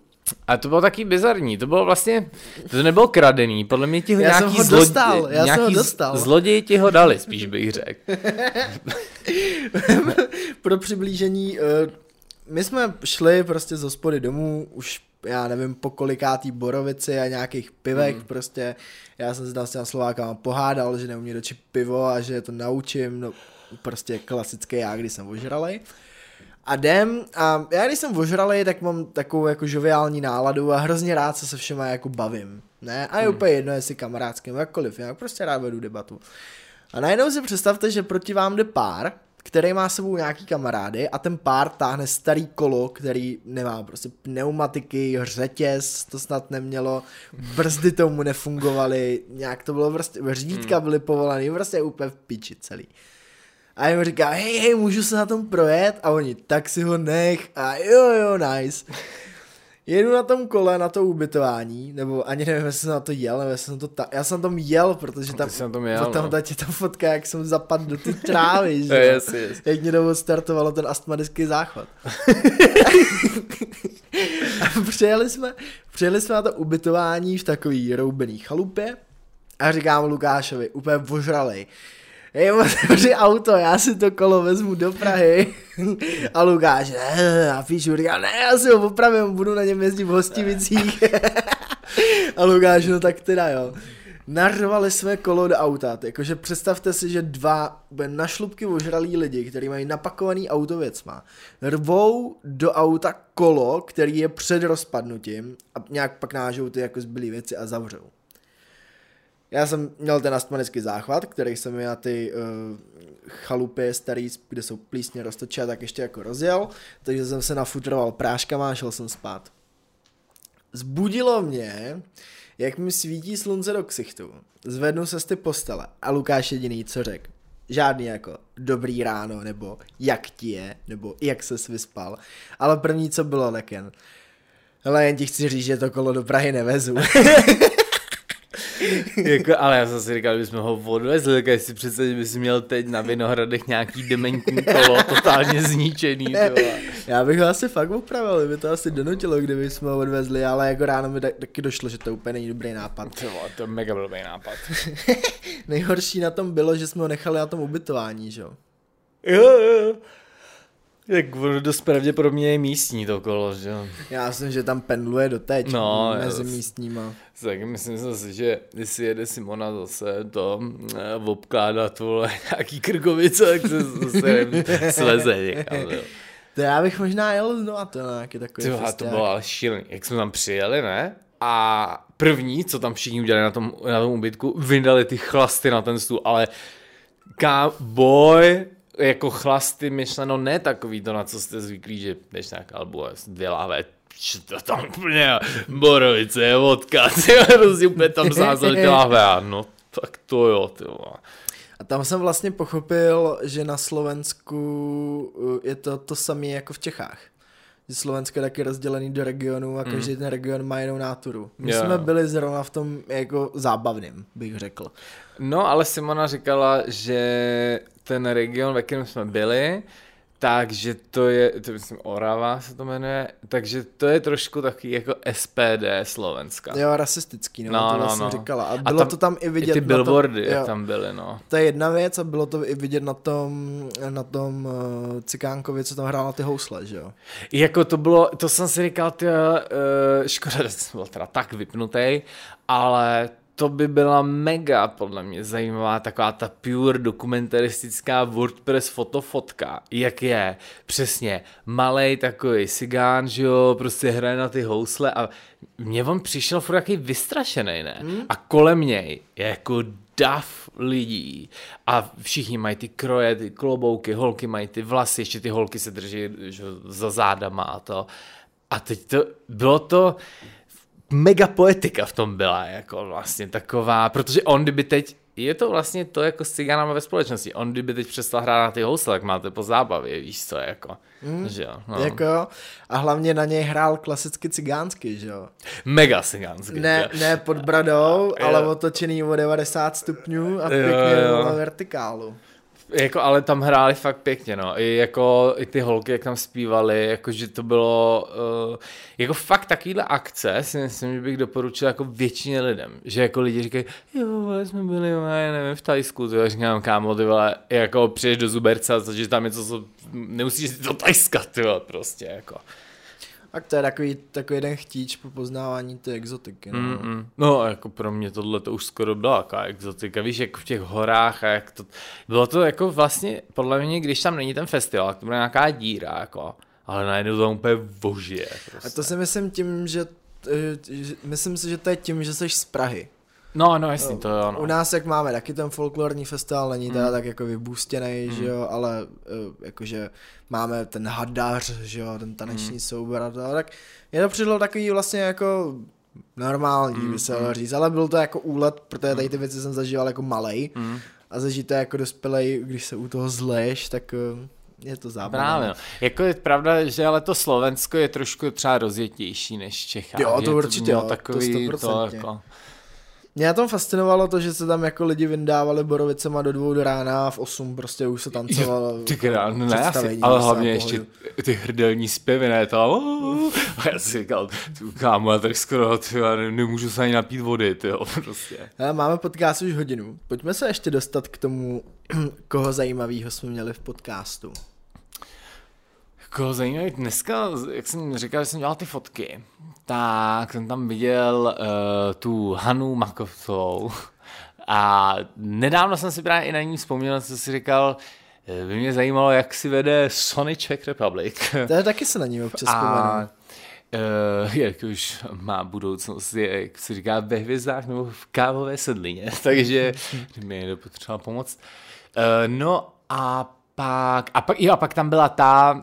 A to bylo taky bizarní, to bylo vlastně, to nebylo kradený, podle mě ti ho Já jsem nějaký, ho zlo- dostal, já jsem nějaký ho z- dostal. zloději ti ho dali, spíš bych řekl. Pro přiblížení, eh, my jsme šli prostě z hospody domů, už já nevím po kolikátý borovici a nějakých pivech Hmm. prostě. Já jsem se tam s těma Slovákama pohádal, že neumí dočit pivo a že to naučím, no prostě klasické já, když jsem ožralej. A jdem a já když jsem ožralej, tak mám takovou jako žoviální náladu a hrozně rád se se všema jako bavím. Ne? A je Hmm. úplně jedno, jestli kamarádským, jakkoliv, já prostě rád vedu debatu. A najednou si představte, že proti vám jde pár, který má s sebou nějaký kamarády a ten pár táhne starý kolo, který nemá prostě pneumatiky, řetěz, to snad nemělo, brzdy tomu nefungovaly, nějak to bylo prostě, řídítka byly povolaný, prostě úplně v piči celý. A jim říká, hej, hej, můžu se na tom projet? A oni, tak si ho nech. A jo, jo, nice. Jedu na tom kole, na to ubytování, nebo ani nevím, jestli jsem na to jel, nebo jestli jsem to ta... Já jsem tam jel, protože tam, jsi na tom jel, tam no. je ta fotka, jak jsem zapadl do ty trávy, že? Yes, yes. Jak mě domů startovalo ten astmatický záchvat. a přijeli jsme, přijeli jsme na to ubytování v takový roubený chalupě a říkám Lukášovi, úplně ožralej, Hej, otevři auto, já si to kolo vezmu do Prahy. A Lukáš, ne, a píšu, říká, ne, já si ho opravím, budu na něm jezdit v Hostivicích. A Lukáš, no tak teda jo. Narvali jsme kolo do auta, jakože představte si, že dva úplně na šlubky ožralí lidi, kteří mají napakovaný auto věcma, rvou do auta kolo, který je před rozpadnutím a nějak pak nážou ty jako zbylý věci a zavřou. Já jsem měl ten astmatický záchvat, který jsem mi na ty uh, chalupy starý, kde jsou plísně roztočí, tak ještě jako rozjel, takže jsem se nafutroval práškama a šel jsem spát. Zbudilo mě, jak mi svítí slunce do ksichtu. Zvednu se z ty postele a Lukáš jediný, co řekl. Žádný jako dobrý ráno, nebo jak ti je, nebo jak se vyspal. Ale první, co bylo, leken. Ale jen ti chci říct, že to kolo do Prahy nevezu. jako, ale já jsem si říkal, že bychom ho odvezli, tak si přece, že bys měl teď na Vinohradech nějaký dementní kolo, totálně zničený. vole. Já bych ho asi fakt opravil, by to asi donutilo, kdyby jsme ho odvezli, ale jako ráno mi tak, taky došlo, že to úplně není dobrý nápad. To, to je mega blbý nápad. Nejhorší na tom bylo, že jsme ho nechali na tom ubytování, že jo. Jo, jo. Tak ono dost pravděpodobně je místní to kolo, že jo. Já myslím, že tam pendluje doteď No, mezi jas. místníma. Tak myslím zase, že když jede Simona zase to eh, obkládat vole nějaký krkovice, tak se zase sleze někam. jo. To já bych možná jel znova to na nějaký takový Tyjo, a to bylo ale šílený. Jak jsme tam přijeli, ne? A první, co tam všichni udělali na tom, na tom ubytku, vyndali ty chlasty na ten stůl, ale boj, jako chlasty myšleno ne takový to, na co jste zvyklí, že jdeš na kalbu a dvě láhve, to tam úplně, borovice, vodka, ty prostě úplně tam zázeli ty láhve a no, tak to jo, ty. A tam jsem vlastně pochopil, že na Slovensku uh, je to to samé jako v Čechách. Že Slovensko je taky rozdělený do regionů a každý ten region má jinou náturu. My Mhm. Jo. jsme byli zrovna v tom jako zábavným, bych řekl. No, ale Simona říkala, že ten region, ve kterém jsme byli, takže to je, to myslím Orava se to jmenuje, takže to je trošku takový jako SPD Slovenska. Jo, rasistický, no, No, to no, vlastně no. říkala. A A bylo tam to tam i vidět. I ty billboardy, tom, jo, tam byly, no. To je jedna věc a bylo to i vidět na tom, na tom uh, Cikánkovi, co tam hrál na ty housle, že jo. Jako to bylo, to jsem si říkal, ty, uh, škoda, že jsem byl teda tak vypnutý, ale to by byla mega, podle mě, zajímavá taková ta pure dokumentaristická WordPress fotofotka, jak je, přesně, malej takový cigán, že jo, prostě hraje na ty housle a mně on přišel furt jaký vystrašený, ne? Hmm? A kolem něj je jako dav lidí a všichni mají ty kroje, ty klobouky, holky mají ty vlasy, ještě ty holky se drží že, za zádama a to. A teď to, bylo to, mega poetika v tom byla, jako vlastně taková, protože on kdyby teď, je to vlastně to jako s cigánama ve společnosti, on kdyby teď přestal hrát na ty housle, tak máte po zábavě, víš co, jako, mm. že jo, no. Jako jo. A hlavně na něj hrál klasicky cigánsky, že jo. mega cigánský. Ne, ne pod bradou, Jo. ale otočený o 90 stupňů a Jo, pěkně jo. na vertikálu. Jako, ale tam hráli fakt pěkně, no. I jako, i ty holky, jak tam zpívali, jako, že to bylo, uh, jako fakt takovýhle akce si myslím, že bych doporučil jako většině lidem. Že jako lidi říkají, jo, vole, jsme byli, já nevím, v Tajsku, to já říkám, kámo, ty vole, jako přijdeš do Zuberca, takže tam něco, co nemusíš do Tajska, ty vole, prostě, jako. Tak to je takový, takový jeden chtíč po poznávání té exotiky. No. Mm, mm. No, jako pro mě tohle to už skoro byla taková exotika, víš, jako v těch horách a jak to, bylo to jako vlastně, podle mě, když tam není ten festival, tak to bude nějaká díra, jako, ale najednou to úplně vožije. Prostě. A to si myslím tím, že eh, že- myslím si, že to je tím, že jsi z Prahy. No, no, jasný, to jo, no. U nás, jak máme taky ten folklorní festival, není teda tak jako vybůstěný, že jo, ale eh, jakože máme ten hadař, že jo, ten taneční soubor a to, tak je to přišlo takový vlastně jako normální, by se dalo říct, ale byl to jako úlet, protože tady ty věci jsem zažíval jako malej a zažít to jako dospělej, když se u toho zleješ, tak eh, je to zábavné. Právě, no. Jako je pravda, že ale to Slovensko je trošku třeba rozjetější než Čechá. Jo, to Je určitě, mělo jo, to takový to, 100%. jako, Mě na tom fascinovalo to, že se tam jako lidi vyndávali borovicema do dvou do rána a v osm prostě už se tancovalo. Ty král, no ne, asi, ale hlavně na ještě ty hrdelní zpěvy, ne, to a já si říkal, tu kámo, já tady skoro, ty, já ne- nemůžu se ani napít vody, ty jo, prostě. Hele, máme podcast už hodinu. Pojďme se ještě dostat k tomu, koho zajímavého jsme měli v podcastu. Jako zajímavý, dneska, jak jsem říkal, že jsem dělal ty fotky, tak jsem tam viděl uh, tu Hanu Makovcovou a nedávno jsem si právě i na ní vzpomněl, co si říkal, eh, by mě zajímalo, jak si vede Sony Czech Republic. To je taky se na ní občas A uh, jak už má budoucnost, je, jak se říká, ve hvězdách nebo v kávové sedlině, takže mi někdo potřeboval pomoct. Uh, no a pak, a pak, jo, a pak tam byla ta,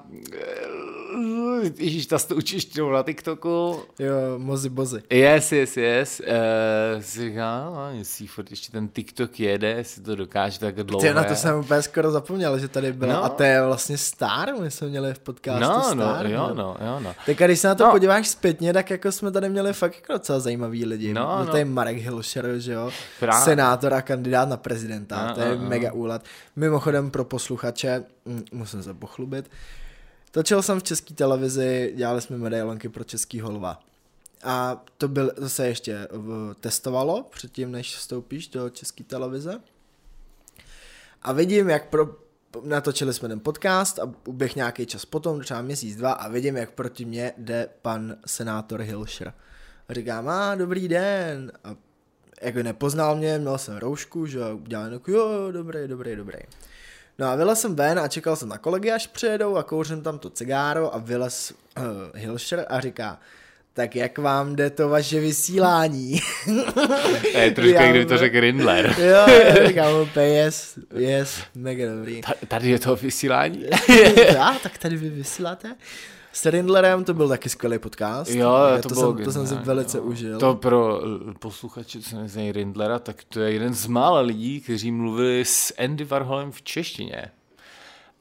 ježíš, ta s tou češtinou na TikToku, Jo, mozi bozy. Yes, yes, yes. Uh, si říkal, no, jestli furt ještě ten TikTok jede, jestli to dokáže tak dlouho. Ty, na to jsem úplně skoro zapomněl, že tady byla. No. A to je vlastně Star, my jsme měli v podcastu No, Star. no, jo, no, jo, no. Tak když se na to No. podíváš zpětně, tak jako jsme tady měli fakt jako docela zajímavý lidi. No, Byl no. tady Marek Hilšer, že jo, Právě. senátor a kandidát na prezidenta, A, to je a, a. mega úlet. Mimochodem pro posluchače, mm, musím se pochlubit, Točil jsem v české televizi, dělali jsme medailonky pro český holva. A to, byl, to se ještě v, testovalo předtím, než vstoupíš do české televize. A vidím, jak pro, natočili jsme ten podcast a uběh nějaký čas potom, třeba měsíc, dva a vidím, jak proti mě jde pan senátor Hilšer. A říkám, a dobrý den. A jako nepoznal mě, měl jsem roušku, že udělal jako, jo, jo, dobrý, dobrý, dobrý. No a vylez jsem ven a čekal jsem na kolegy, až přijedou a kouřím tam to cigáro a vylez uh, Hilšer a říká, tak jak vám jde to vaše vysílání? To je trošku, kdyby to řekl Rindler. jo, jo, říkám úplně yes, yes, mega dobrý. Tady je to vysílání? Já, tak tady vy vysíláte? S Rindlerem to byl taky skvělý podcast. Jo, to, to, to, bylo jsem, to jsem si velice jo. užil. To pro l- posluchače, co neznají Rindlera, tak to je jeden z mála lidí, kteří mluvili s Andy Warholem v češtině.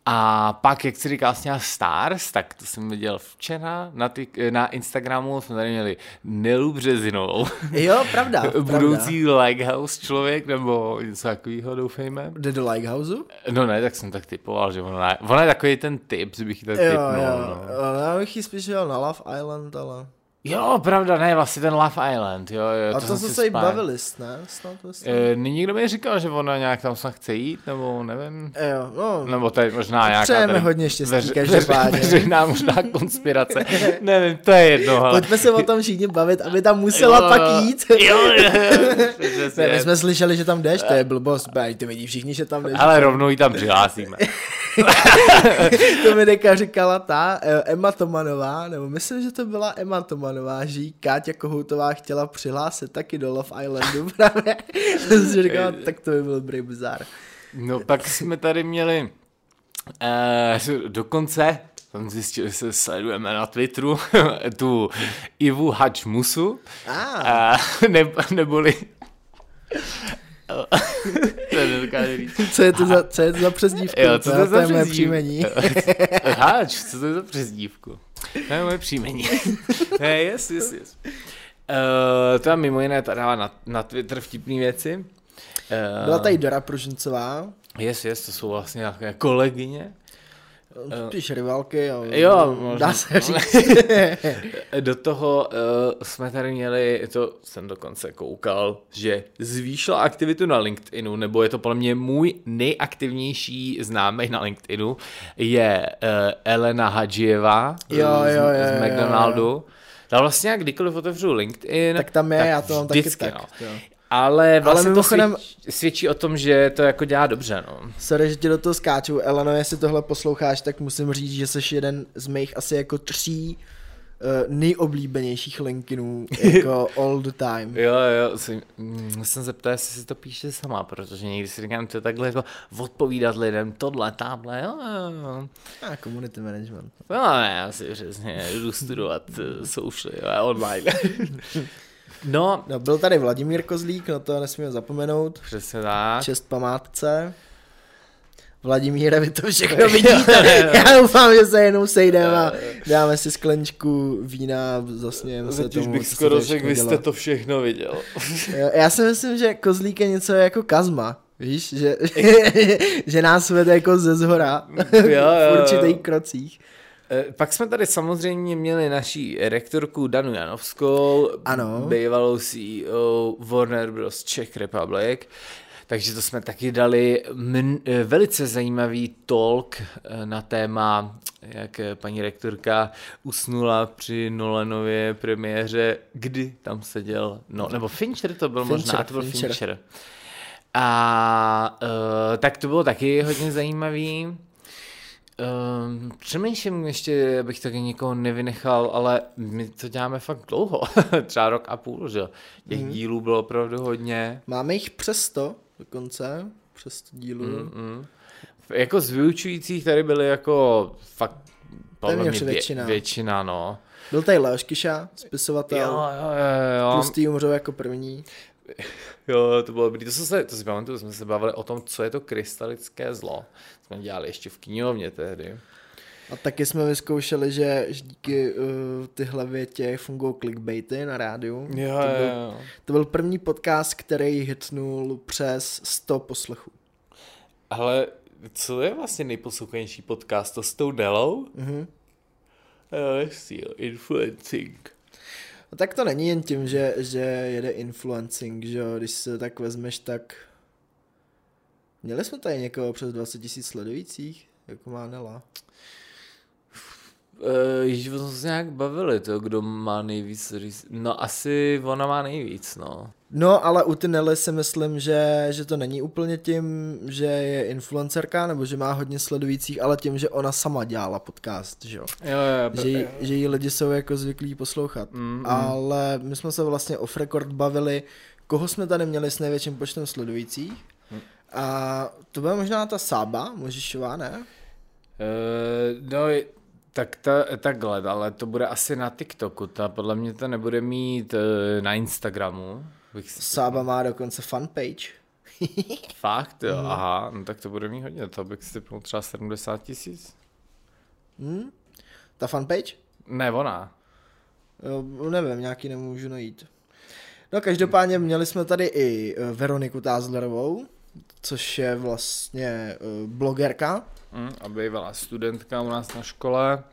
A pak, jak si říkal, sněl Stars, tak to jsem viděl včera na, ty, na Instagramu, jsme tady měli Nelu Březinovou, Jo, pravda, pravda. budoucí Lighthouse člověk, nebo něco takového, doufejme. Jde do Lighthouseu? No ne, tak jsem tak typoval, že ona, je- ona je takový ten typ, že bych ji tak Jo, typnul. jo. No. Já bych ji spíš na Love Island, ale... Jo, pravda, ne, vlastně ten Love Island, jo, jo. A to, jsem jsme se spál. bavili, ne? Snad myslím. E, někdo mi říkal, že ona nějak tam snad chce jít, nebo nevím. Jo, no, Nebo to je možná nějaká... Přejeme tady hodně štěstí, veř- každopádně. Veřejná možná konspirace. nevím, to je jedno. ale- pojďme se o tom všichni bavit, aby tam musela Jo, pak jít. Jo, jo, Ne, my jo. jsme slyšeli, že tam jdeš, to je blbost, ty vidí všichni, že tam jdeš. Ale rovnou ji tam přihlásíme. To mi deka říkala ta eh, Emma Tomanová, nebo myslím, že to byla Emma Tomanová, že Káťa Kohoutová chtěla přihlásit taky do Love Islandu právě. jsem si říkala, tak to by byl dobrý bizar. No pak jsme tady měli eh, dokonce, jsem zjistil, že se sledujeme na Twitteru, tu Ivu Hačmusu, Ah. eh, ne, neboli. Co je to za, co je to za přezdívku? Jo, co to je za je moje příjmení. Háč, co to je za přezdívku? To je moje příjmení. ne, yes, yes, yes. Uh, to je mimo jiné ta dává na, na Twitter vtipný věci. Uh, Byla tady Dora Pružnicová, Yes, yes, to jsou vlastně nějaké kolegyně. Spíš rivalky, ale Eh, Jo, možná. dá se říct. Do toho uh, jsme tady měli, to jsem dokonce koukal, že zvýšila aktivitu na LinkedInu, nebo je to podle mě můj nejaktivnější známý na LinkedInu, je uh, Elena Hadžieva Jo, jo, z, jo, z jo, McDonaldu. Ta vlastně, jak kdykoliv otevřu LinkedIn, Tak tam je, já to mám taky tak, No. jo. Ale vlastně to mimochodem- svědčí, svědčí o tom, že to jako dělá dobře, no. Sorry, že ti do toho skáču. Eleno, jestli tohle posloucháš, tak musím říct, že jsi jeden z mých asi jako tří uh, nejoblíbenějších linkinů jako all the time. Jo, jo, si, mm, jsem zeptal, jestli si to píše sama, protože někdy si říkám, to je takhle jako odpovídat lidem, tohle, tamhle, jo, jo. A community management. No ne, já si přesně jdu studovat uh, social, jo, online. no, No, byl tady Vladimír Kozlík, no to nesmíme zapomenout. přesně tak. Čest památce. Vladimíre, vy to všechno vidíte. Já doufám, že se jenom sejdeme a dáme si skleničku vína a zasnějeme se tomu, bych skoro řekl, vy jste to všechno viděl. Já si myslím, že kozlík je něco jako kazma. Víš, že, že nás vede jako ze zhora Jo, jo, v určitých krocích. Eh, Pak jsme tady samozřejmě měli naší rektorku Danu Janovskou, Ano. bývalou CEO Warner Bros. Czech Republic, takže to jsme taky dali mn- eh, velice zajímavý talk eh, na téma, jak paní rektorka usnula při Nolanově premiéře, kdy tam seděl, no, nebo Fincher to byl Fincher, možná, to byl Fincher. Fincher. Fincher. A uh, tak to bylo taky hodně zajímavý. Um, přemýšlím ještě, abych taky nikoho nevynechal, ale my to děláme fakt dlouho, třeba rok a půl, že. Těch mm. dílů bylo opravdu hodně. Máme jich přes 100 dokonce, přes 100 dílů. Mm. Mm. Jako z vyučujících tady byly jako fakt podle mě vě- většina. většina, no. Byl tady Leoš Kiša, spisovatel. Jo, jo, jo, jo. Tlustý umřel jako první. Jo, to bylo dobrý. To, jsme se, to si pamatuju, jsme se bavili o tom, co je to krystalické zlo. Jsme dělali ještě v knihovně tehdy. A taky jsme vyzkoušeli, že díky uh, tyhle větě fungují clickbaity na rádiu. Jo, to, byl, jo. to byl první podcast, který hitnul přes 100 poslechů. Ale co je vlastně nejposlouchanější podcast? To s tou Delou? Mhm. Jo, jo, influencing. No tak to není jen tím, že, že jede influencing, že jo, když se tak vezmeš, tak měli jsme tady někoho přes 20 tisíc sledujících, jako má Nela. Uh, již jsme se nějak bavili, to, kdo má nejvíc, no asi ona má nejvíc, no. No, ale u ty Nelly si myslím, že, že to není úplně tím, že je influencerka, nebo že má hodně sledujících, ale tím, že ona sama dělala podcast, že jo. Jo, jo, že, jo. že jí lidi jsou jako zvyklí poslouchat. Mm, mm. Ale my jsme se vlastně off record bavili, koho jsme tady měli s největším počtem sledujících. Mm. A to byla možná ta Sába, Možišová, ne? Uh, no, tak ta, takhle, ale to bude asi na TikToku, ta podle mě to nebude mít uh, na Instagramu. Bych si... Sába má dokonce fanpage. Fakt, jo, mm. aha, no tak to bude mít hodně, to bych si typnul třeba 70 tisíc. Hmm? Ta fanpage? Ne, ona. Jo, nevím, nějaký nemůžu najít. No každopádně měli jsme tady i eh, Veroniku Tázlerovou, což je vlastně uh, blogerka. Mm, a bývala studentka u nás na škole.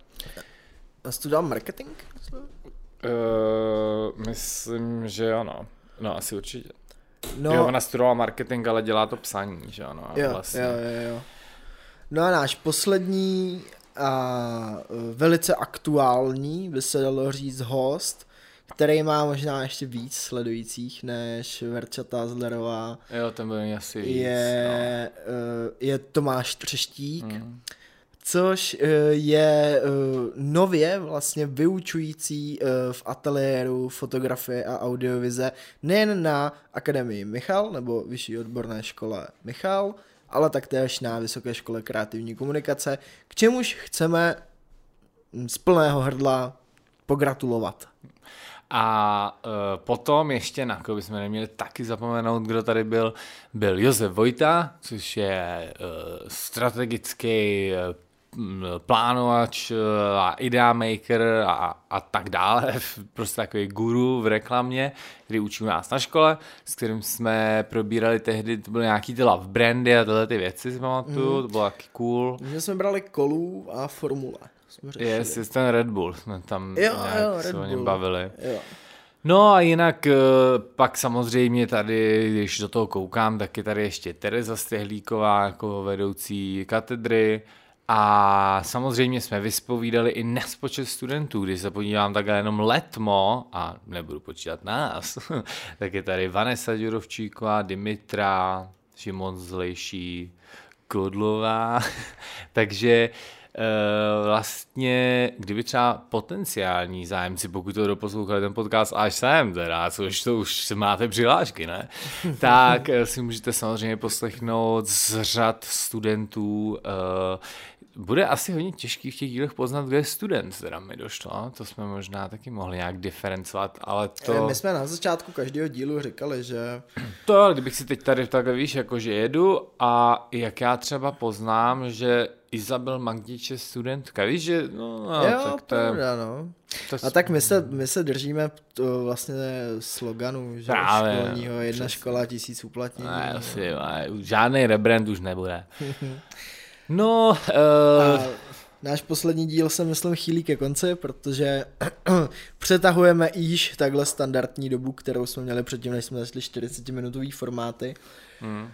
A studoval marketing? Uh, myslím, že ano. No, asi určitě. No, jo, ona studovala marketing, ale dělá to psaní, že ano. Jo, vlastně. jo, jo, jo. No a náš poslední a velice aktuální, by se dalo říct, host, který má možná ještě víc sledujících než Verča Tázlerová. Jo, ten byl asi víc. Je, no. je Tomáš Třeštík. Mm což eh, je eh, nově vlastně vyučující eh, v ateliéru fotografie a audiovize nejen na Akademii Michal nebo Vyšší odborné škole Michal, ale taktéž na Vysoké škole kreativní komunikace, k čemuž chceme z plného hrdla pogratulovat. A uh, potom ještě na koho bychom neměli taky zapomenout, kdo tady byl, byl Josef Vojta, což je uh, strategický uh, plánovač a idea maker a, a tak dále, prostě takový guru v reklamě, který učí nás na škole, s kterým jsme probírali tehdy, to byly nějaký ty love brandy a tyhle ty věci, si pamatuju, mm. to bylo taky cool. My jsme brali kolů a formule. Yes, yes, ten Red Bull jsme tam jo, jo, Red se o něm bavili. Jo. No a jinak eh, pak samozřejmě tady, když do toho koukám, tak je tady ještě Tereza Stehlíková jako vedoucí katedry, a samozřejmě jsme vyspovídali i nespočet studentů, když se podívám takhle jenom letmo, a nebudu počítat nás, tak je tady Vanessa Ďurovčíková, Dimitra, Šimon Zlejší, Kodlová, takže Uh, vlastně, kdyby třeba potenciální zájemci, pokud to doposlouchali ten podcast až sem, teda, což to už máte přihlášky, ne? tak uh, si můžete samozřejmě poslechnout z řad studentů uh, bude asi hodně těžký v těch dílech poznat, kde je student, teda mi došlo. To jsme možná taky mohli nějak diferencovat, ale to... My jsme na začátku každého dílu říkali, že... To ale kdybych si teď tady takhle víš, jako že jedu a jak já třeba poznám, že Izabel Magdič je studentka, víš, že no, no jo, tak to pravda, no. To a tak my se, my se držíme to vlastně sloganu, že Právě, školního jedna přesný. škola tisíc uplatnění. Ne, asi, ne, žádný rebrand už nebude. No, uh... náš poslední díl se myslím chýlí ke konci, protože přetahujeme již takhle standardní dobu, kterou jsme měli předtím, než jsme začali 40 minutový formáty. Hmm. Uh,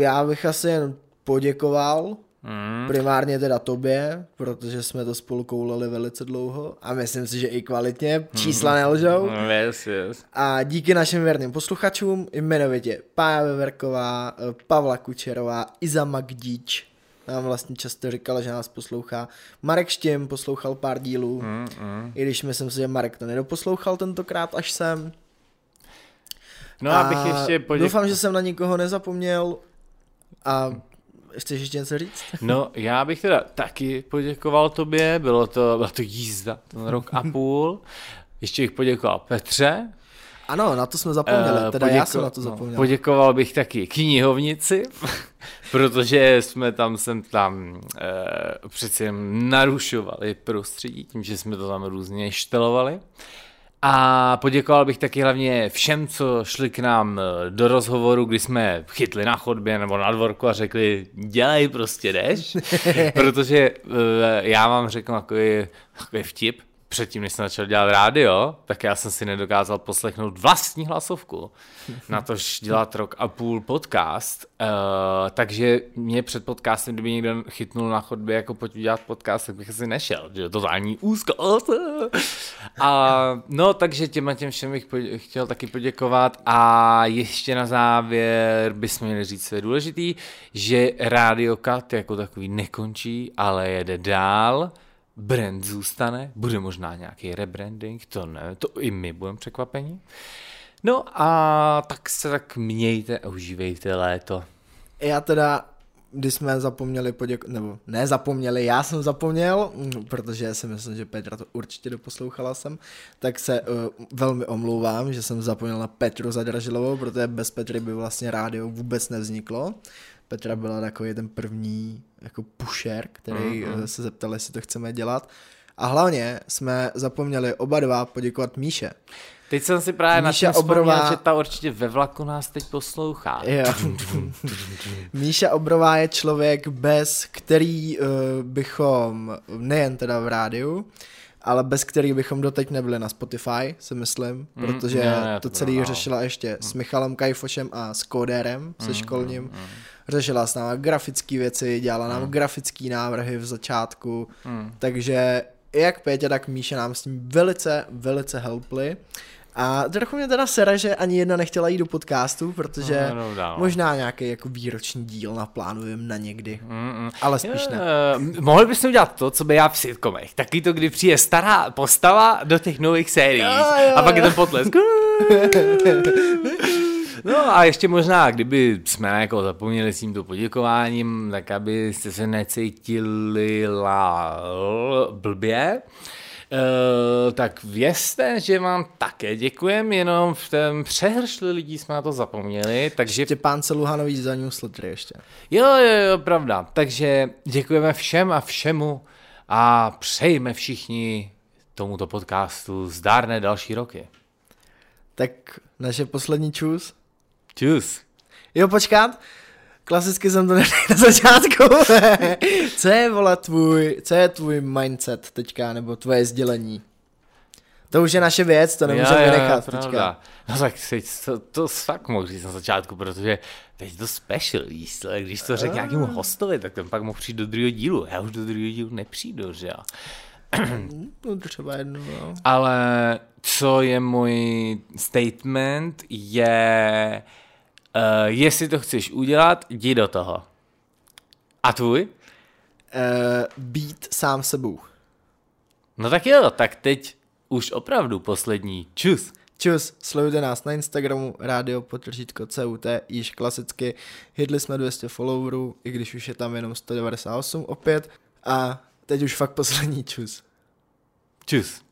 já bych asi jen poděkoval Mm. Primárně teda tobě, protože jsme to spolu koulali velice dlouho a myslím si, že i kvalitně, čísla mm. nelžou. Mm, yes, yes. A díky našim věrným posluchačům, jmenovitě Pája Veverková, Pavla Kučerová, Iza Magdič, nám vlastně často říkala, že nás poslouchá. Marek Štěm poslouchal pár dílů, mm, mm. i když myslím si, že Marek to nedoposlouchal tentokrát až sem. No a abych ještě poděk... Doufám, že jsem na nikoho nezapomněl a Chceš ještě něco říct? No, já bych teda taky poděkoval tobě, bylo to, byla to jízda, ten rok a půl. Ještě bych poděkoval Petře. Ano, na to jsme zapomněli, uh, teda poděko- já jsem na to no, zapomněl. No, poděkoval bych taky knihovnici, protože jsme tam sem tam uh, přeci jen narušovali prostředí tím, že jsme to tam různě štelovali. A poděkoval bych taky hlavně všem, co šli k nám eh, do rozhovoru, kdy jsme chytli na chodbě nebo na dvorku a řekli, dělej prostě, jdeš. Protože uh, já vám řeknu takový, takový vtip, předtím, než jsem začal dělat rádio, tak já jsem si nedokázal poslechnout vlastní hlasovku. Na tož dělat rok a půl podcast. Uh, takže mě před podcastem, kdyby někdo chytnul na chodbě, jako pojď dělat podcast, tak bych asi nešel. Že totální úzkost. A no, takže těma těm všem bych podě- chtěl taky poděkovat. A ještě na závěr bychom měli říct, co je důležitý, že Radio Cut jako takový nekončí, ale jede dál brand zůstane, bude možná nějaký rebranding, to ne, to i my budeme překvapení. No a tak se tak mějte a užívejte léto. Já teda, když jsme zapomněli poděkovat, nebo ne zapomněli, já jsem zapomněl, protože si myslím, že Petra to určitě doposlouchala jsem, tak se uh, velmi omlouvám, že jsem zapomněl na Petru Zadražilovou, protože bez Petry by vlastně rádio vůbec nevzniklo. Petra byla takový ten první jako pusher, který mm-hmm. se zeptal, jestli to chceme dělat. A hlavně jsme zapomněli oba dva poděkovat Míše. Teď jsem si právě Míša na Obrová... Že ta určitě ve vlaku nás teď poslouchá. Jo. Míša Obrová je člověk, bez který uh, bychom, nejen teda v rádiu, ale bez který bychom doteď nebyli na Spotify, si myslím, Mm, protože ne, ne, to to celý no. řešila ještě s Michalem Kajfošem a s Kódérem, se školním. Řešila s náma grafické věci, dělala nám grafické návrhy v začátku, takže jak Pétě, tak Míša nám s tím velice, velice helpli. A trochu mě teda sere, že ani jedna nechtěla jít do podcastu, protože No, no, no. možná nějaký jako výroční díl naplánujeme na někdy. Mm-mm. Ale spíš ne. Eh, mohli bychom udělat to, co by já v sitcomech. Taky to, kdy přijde stará postava do těch nových sérií. Jo, jo, a pak je jo. ten potlesk. No a ještě možná, kdyby jsme jako zapomněli s tímto poděkováním, tak abyste se necítili la, blbě, Uh, tak vězte, že vám také děkujem, jenom v tom přehršli lidí jsme na to zapomněli, takže Štěpán Celuhanový za newsletter ještě. Jo, jo, jo, pravda. Takže děkujeme všem a všemu a přejme všichni tomuto podcastu zdárné další roky. Tak naše poslední čus. Čus. Jo, počkat. Klasicky jsem to neřekl na začátku. co je, vole, tvůj, co je tvůj mindset teďka, nebo tvoje sdělení? To už je naše věc, to nemůžeme vynechat teďka. pravda. No tak to, to fakt mohl říct na začátku, protože teď je to special, víš co? Když to řekl nějakému hostovi, tak ten pak mohl přijít do druhého dílu. Já už do druhého dílu nepřijdu, že jo? No, třeba jedno, no. Ale co je můj statement, je, uh, jestli to chceš udělat, jdi do toho. A tvůj? Uh, být sám sebou. No tak jo, tak teď už opravdu poslední. Čus. Čus, sledujte nás na Instagramu, rádio potržítko CUT, již klasicky, hitli jsme 200 followerů, i když už je tam jenom 198 opět, a teď už fakt poslední čus. Čus.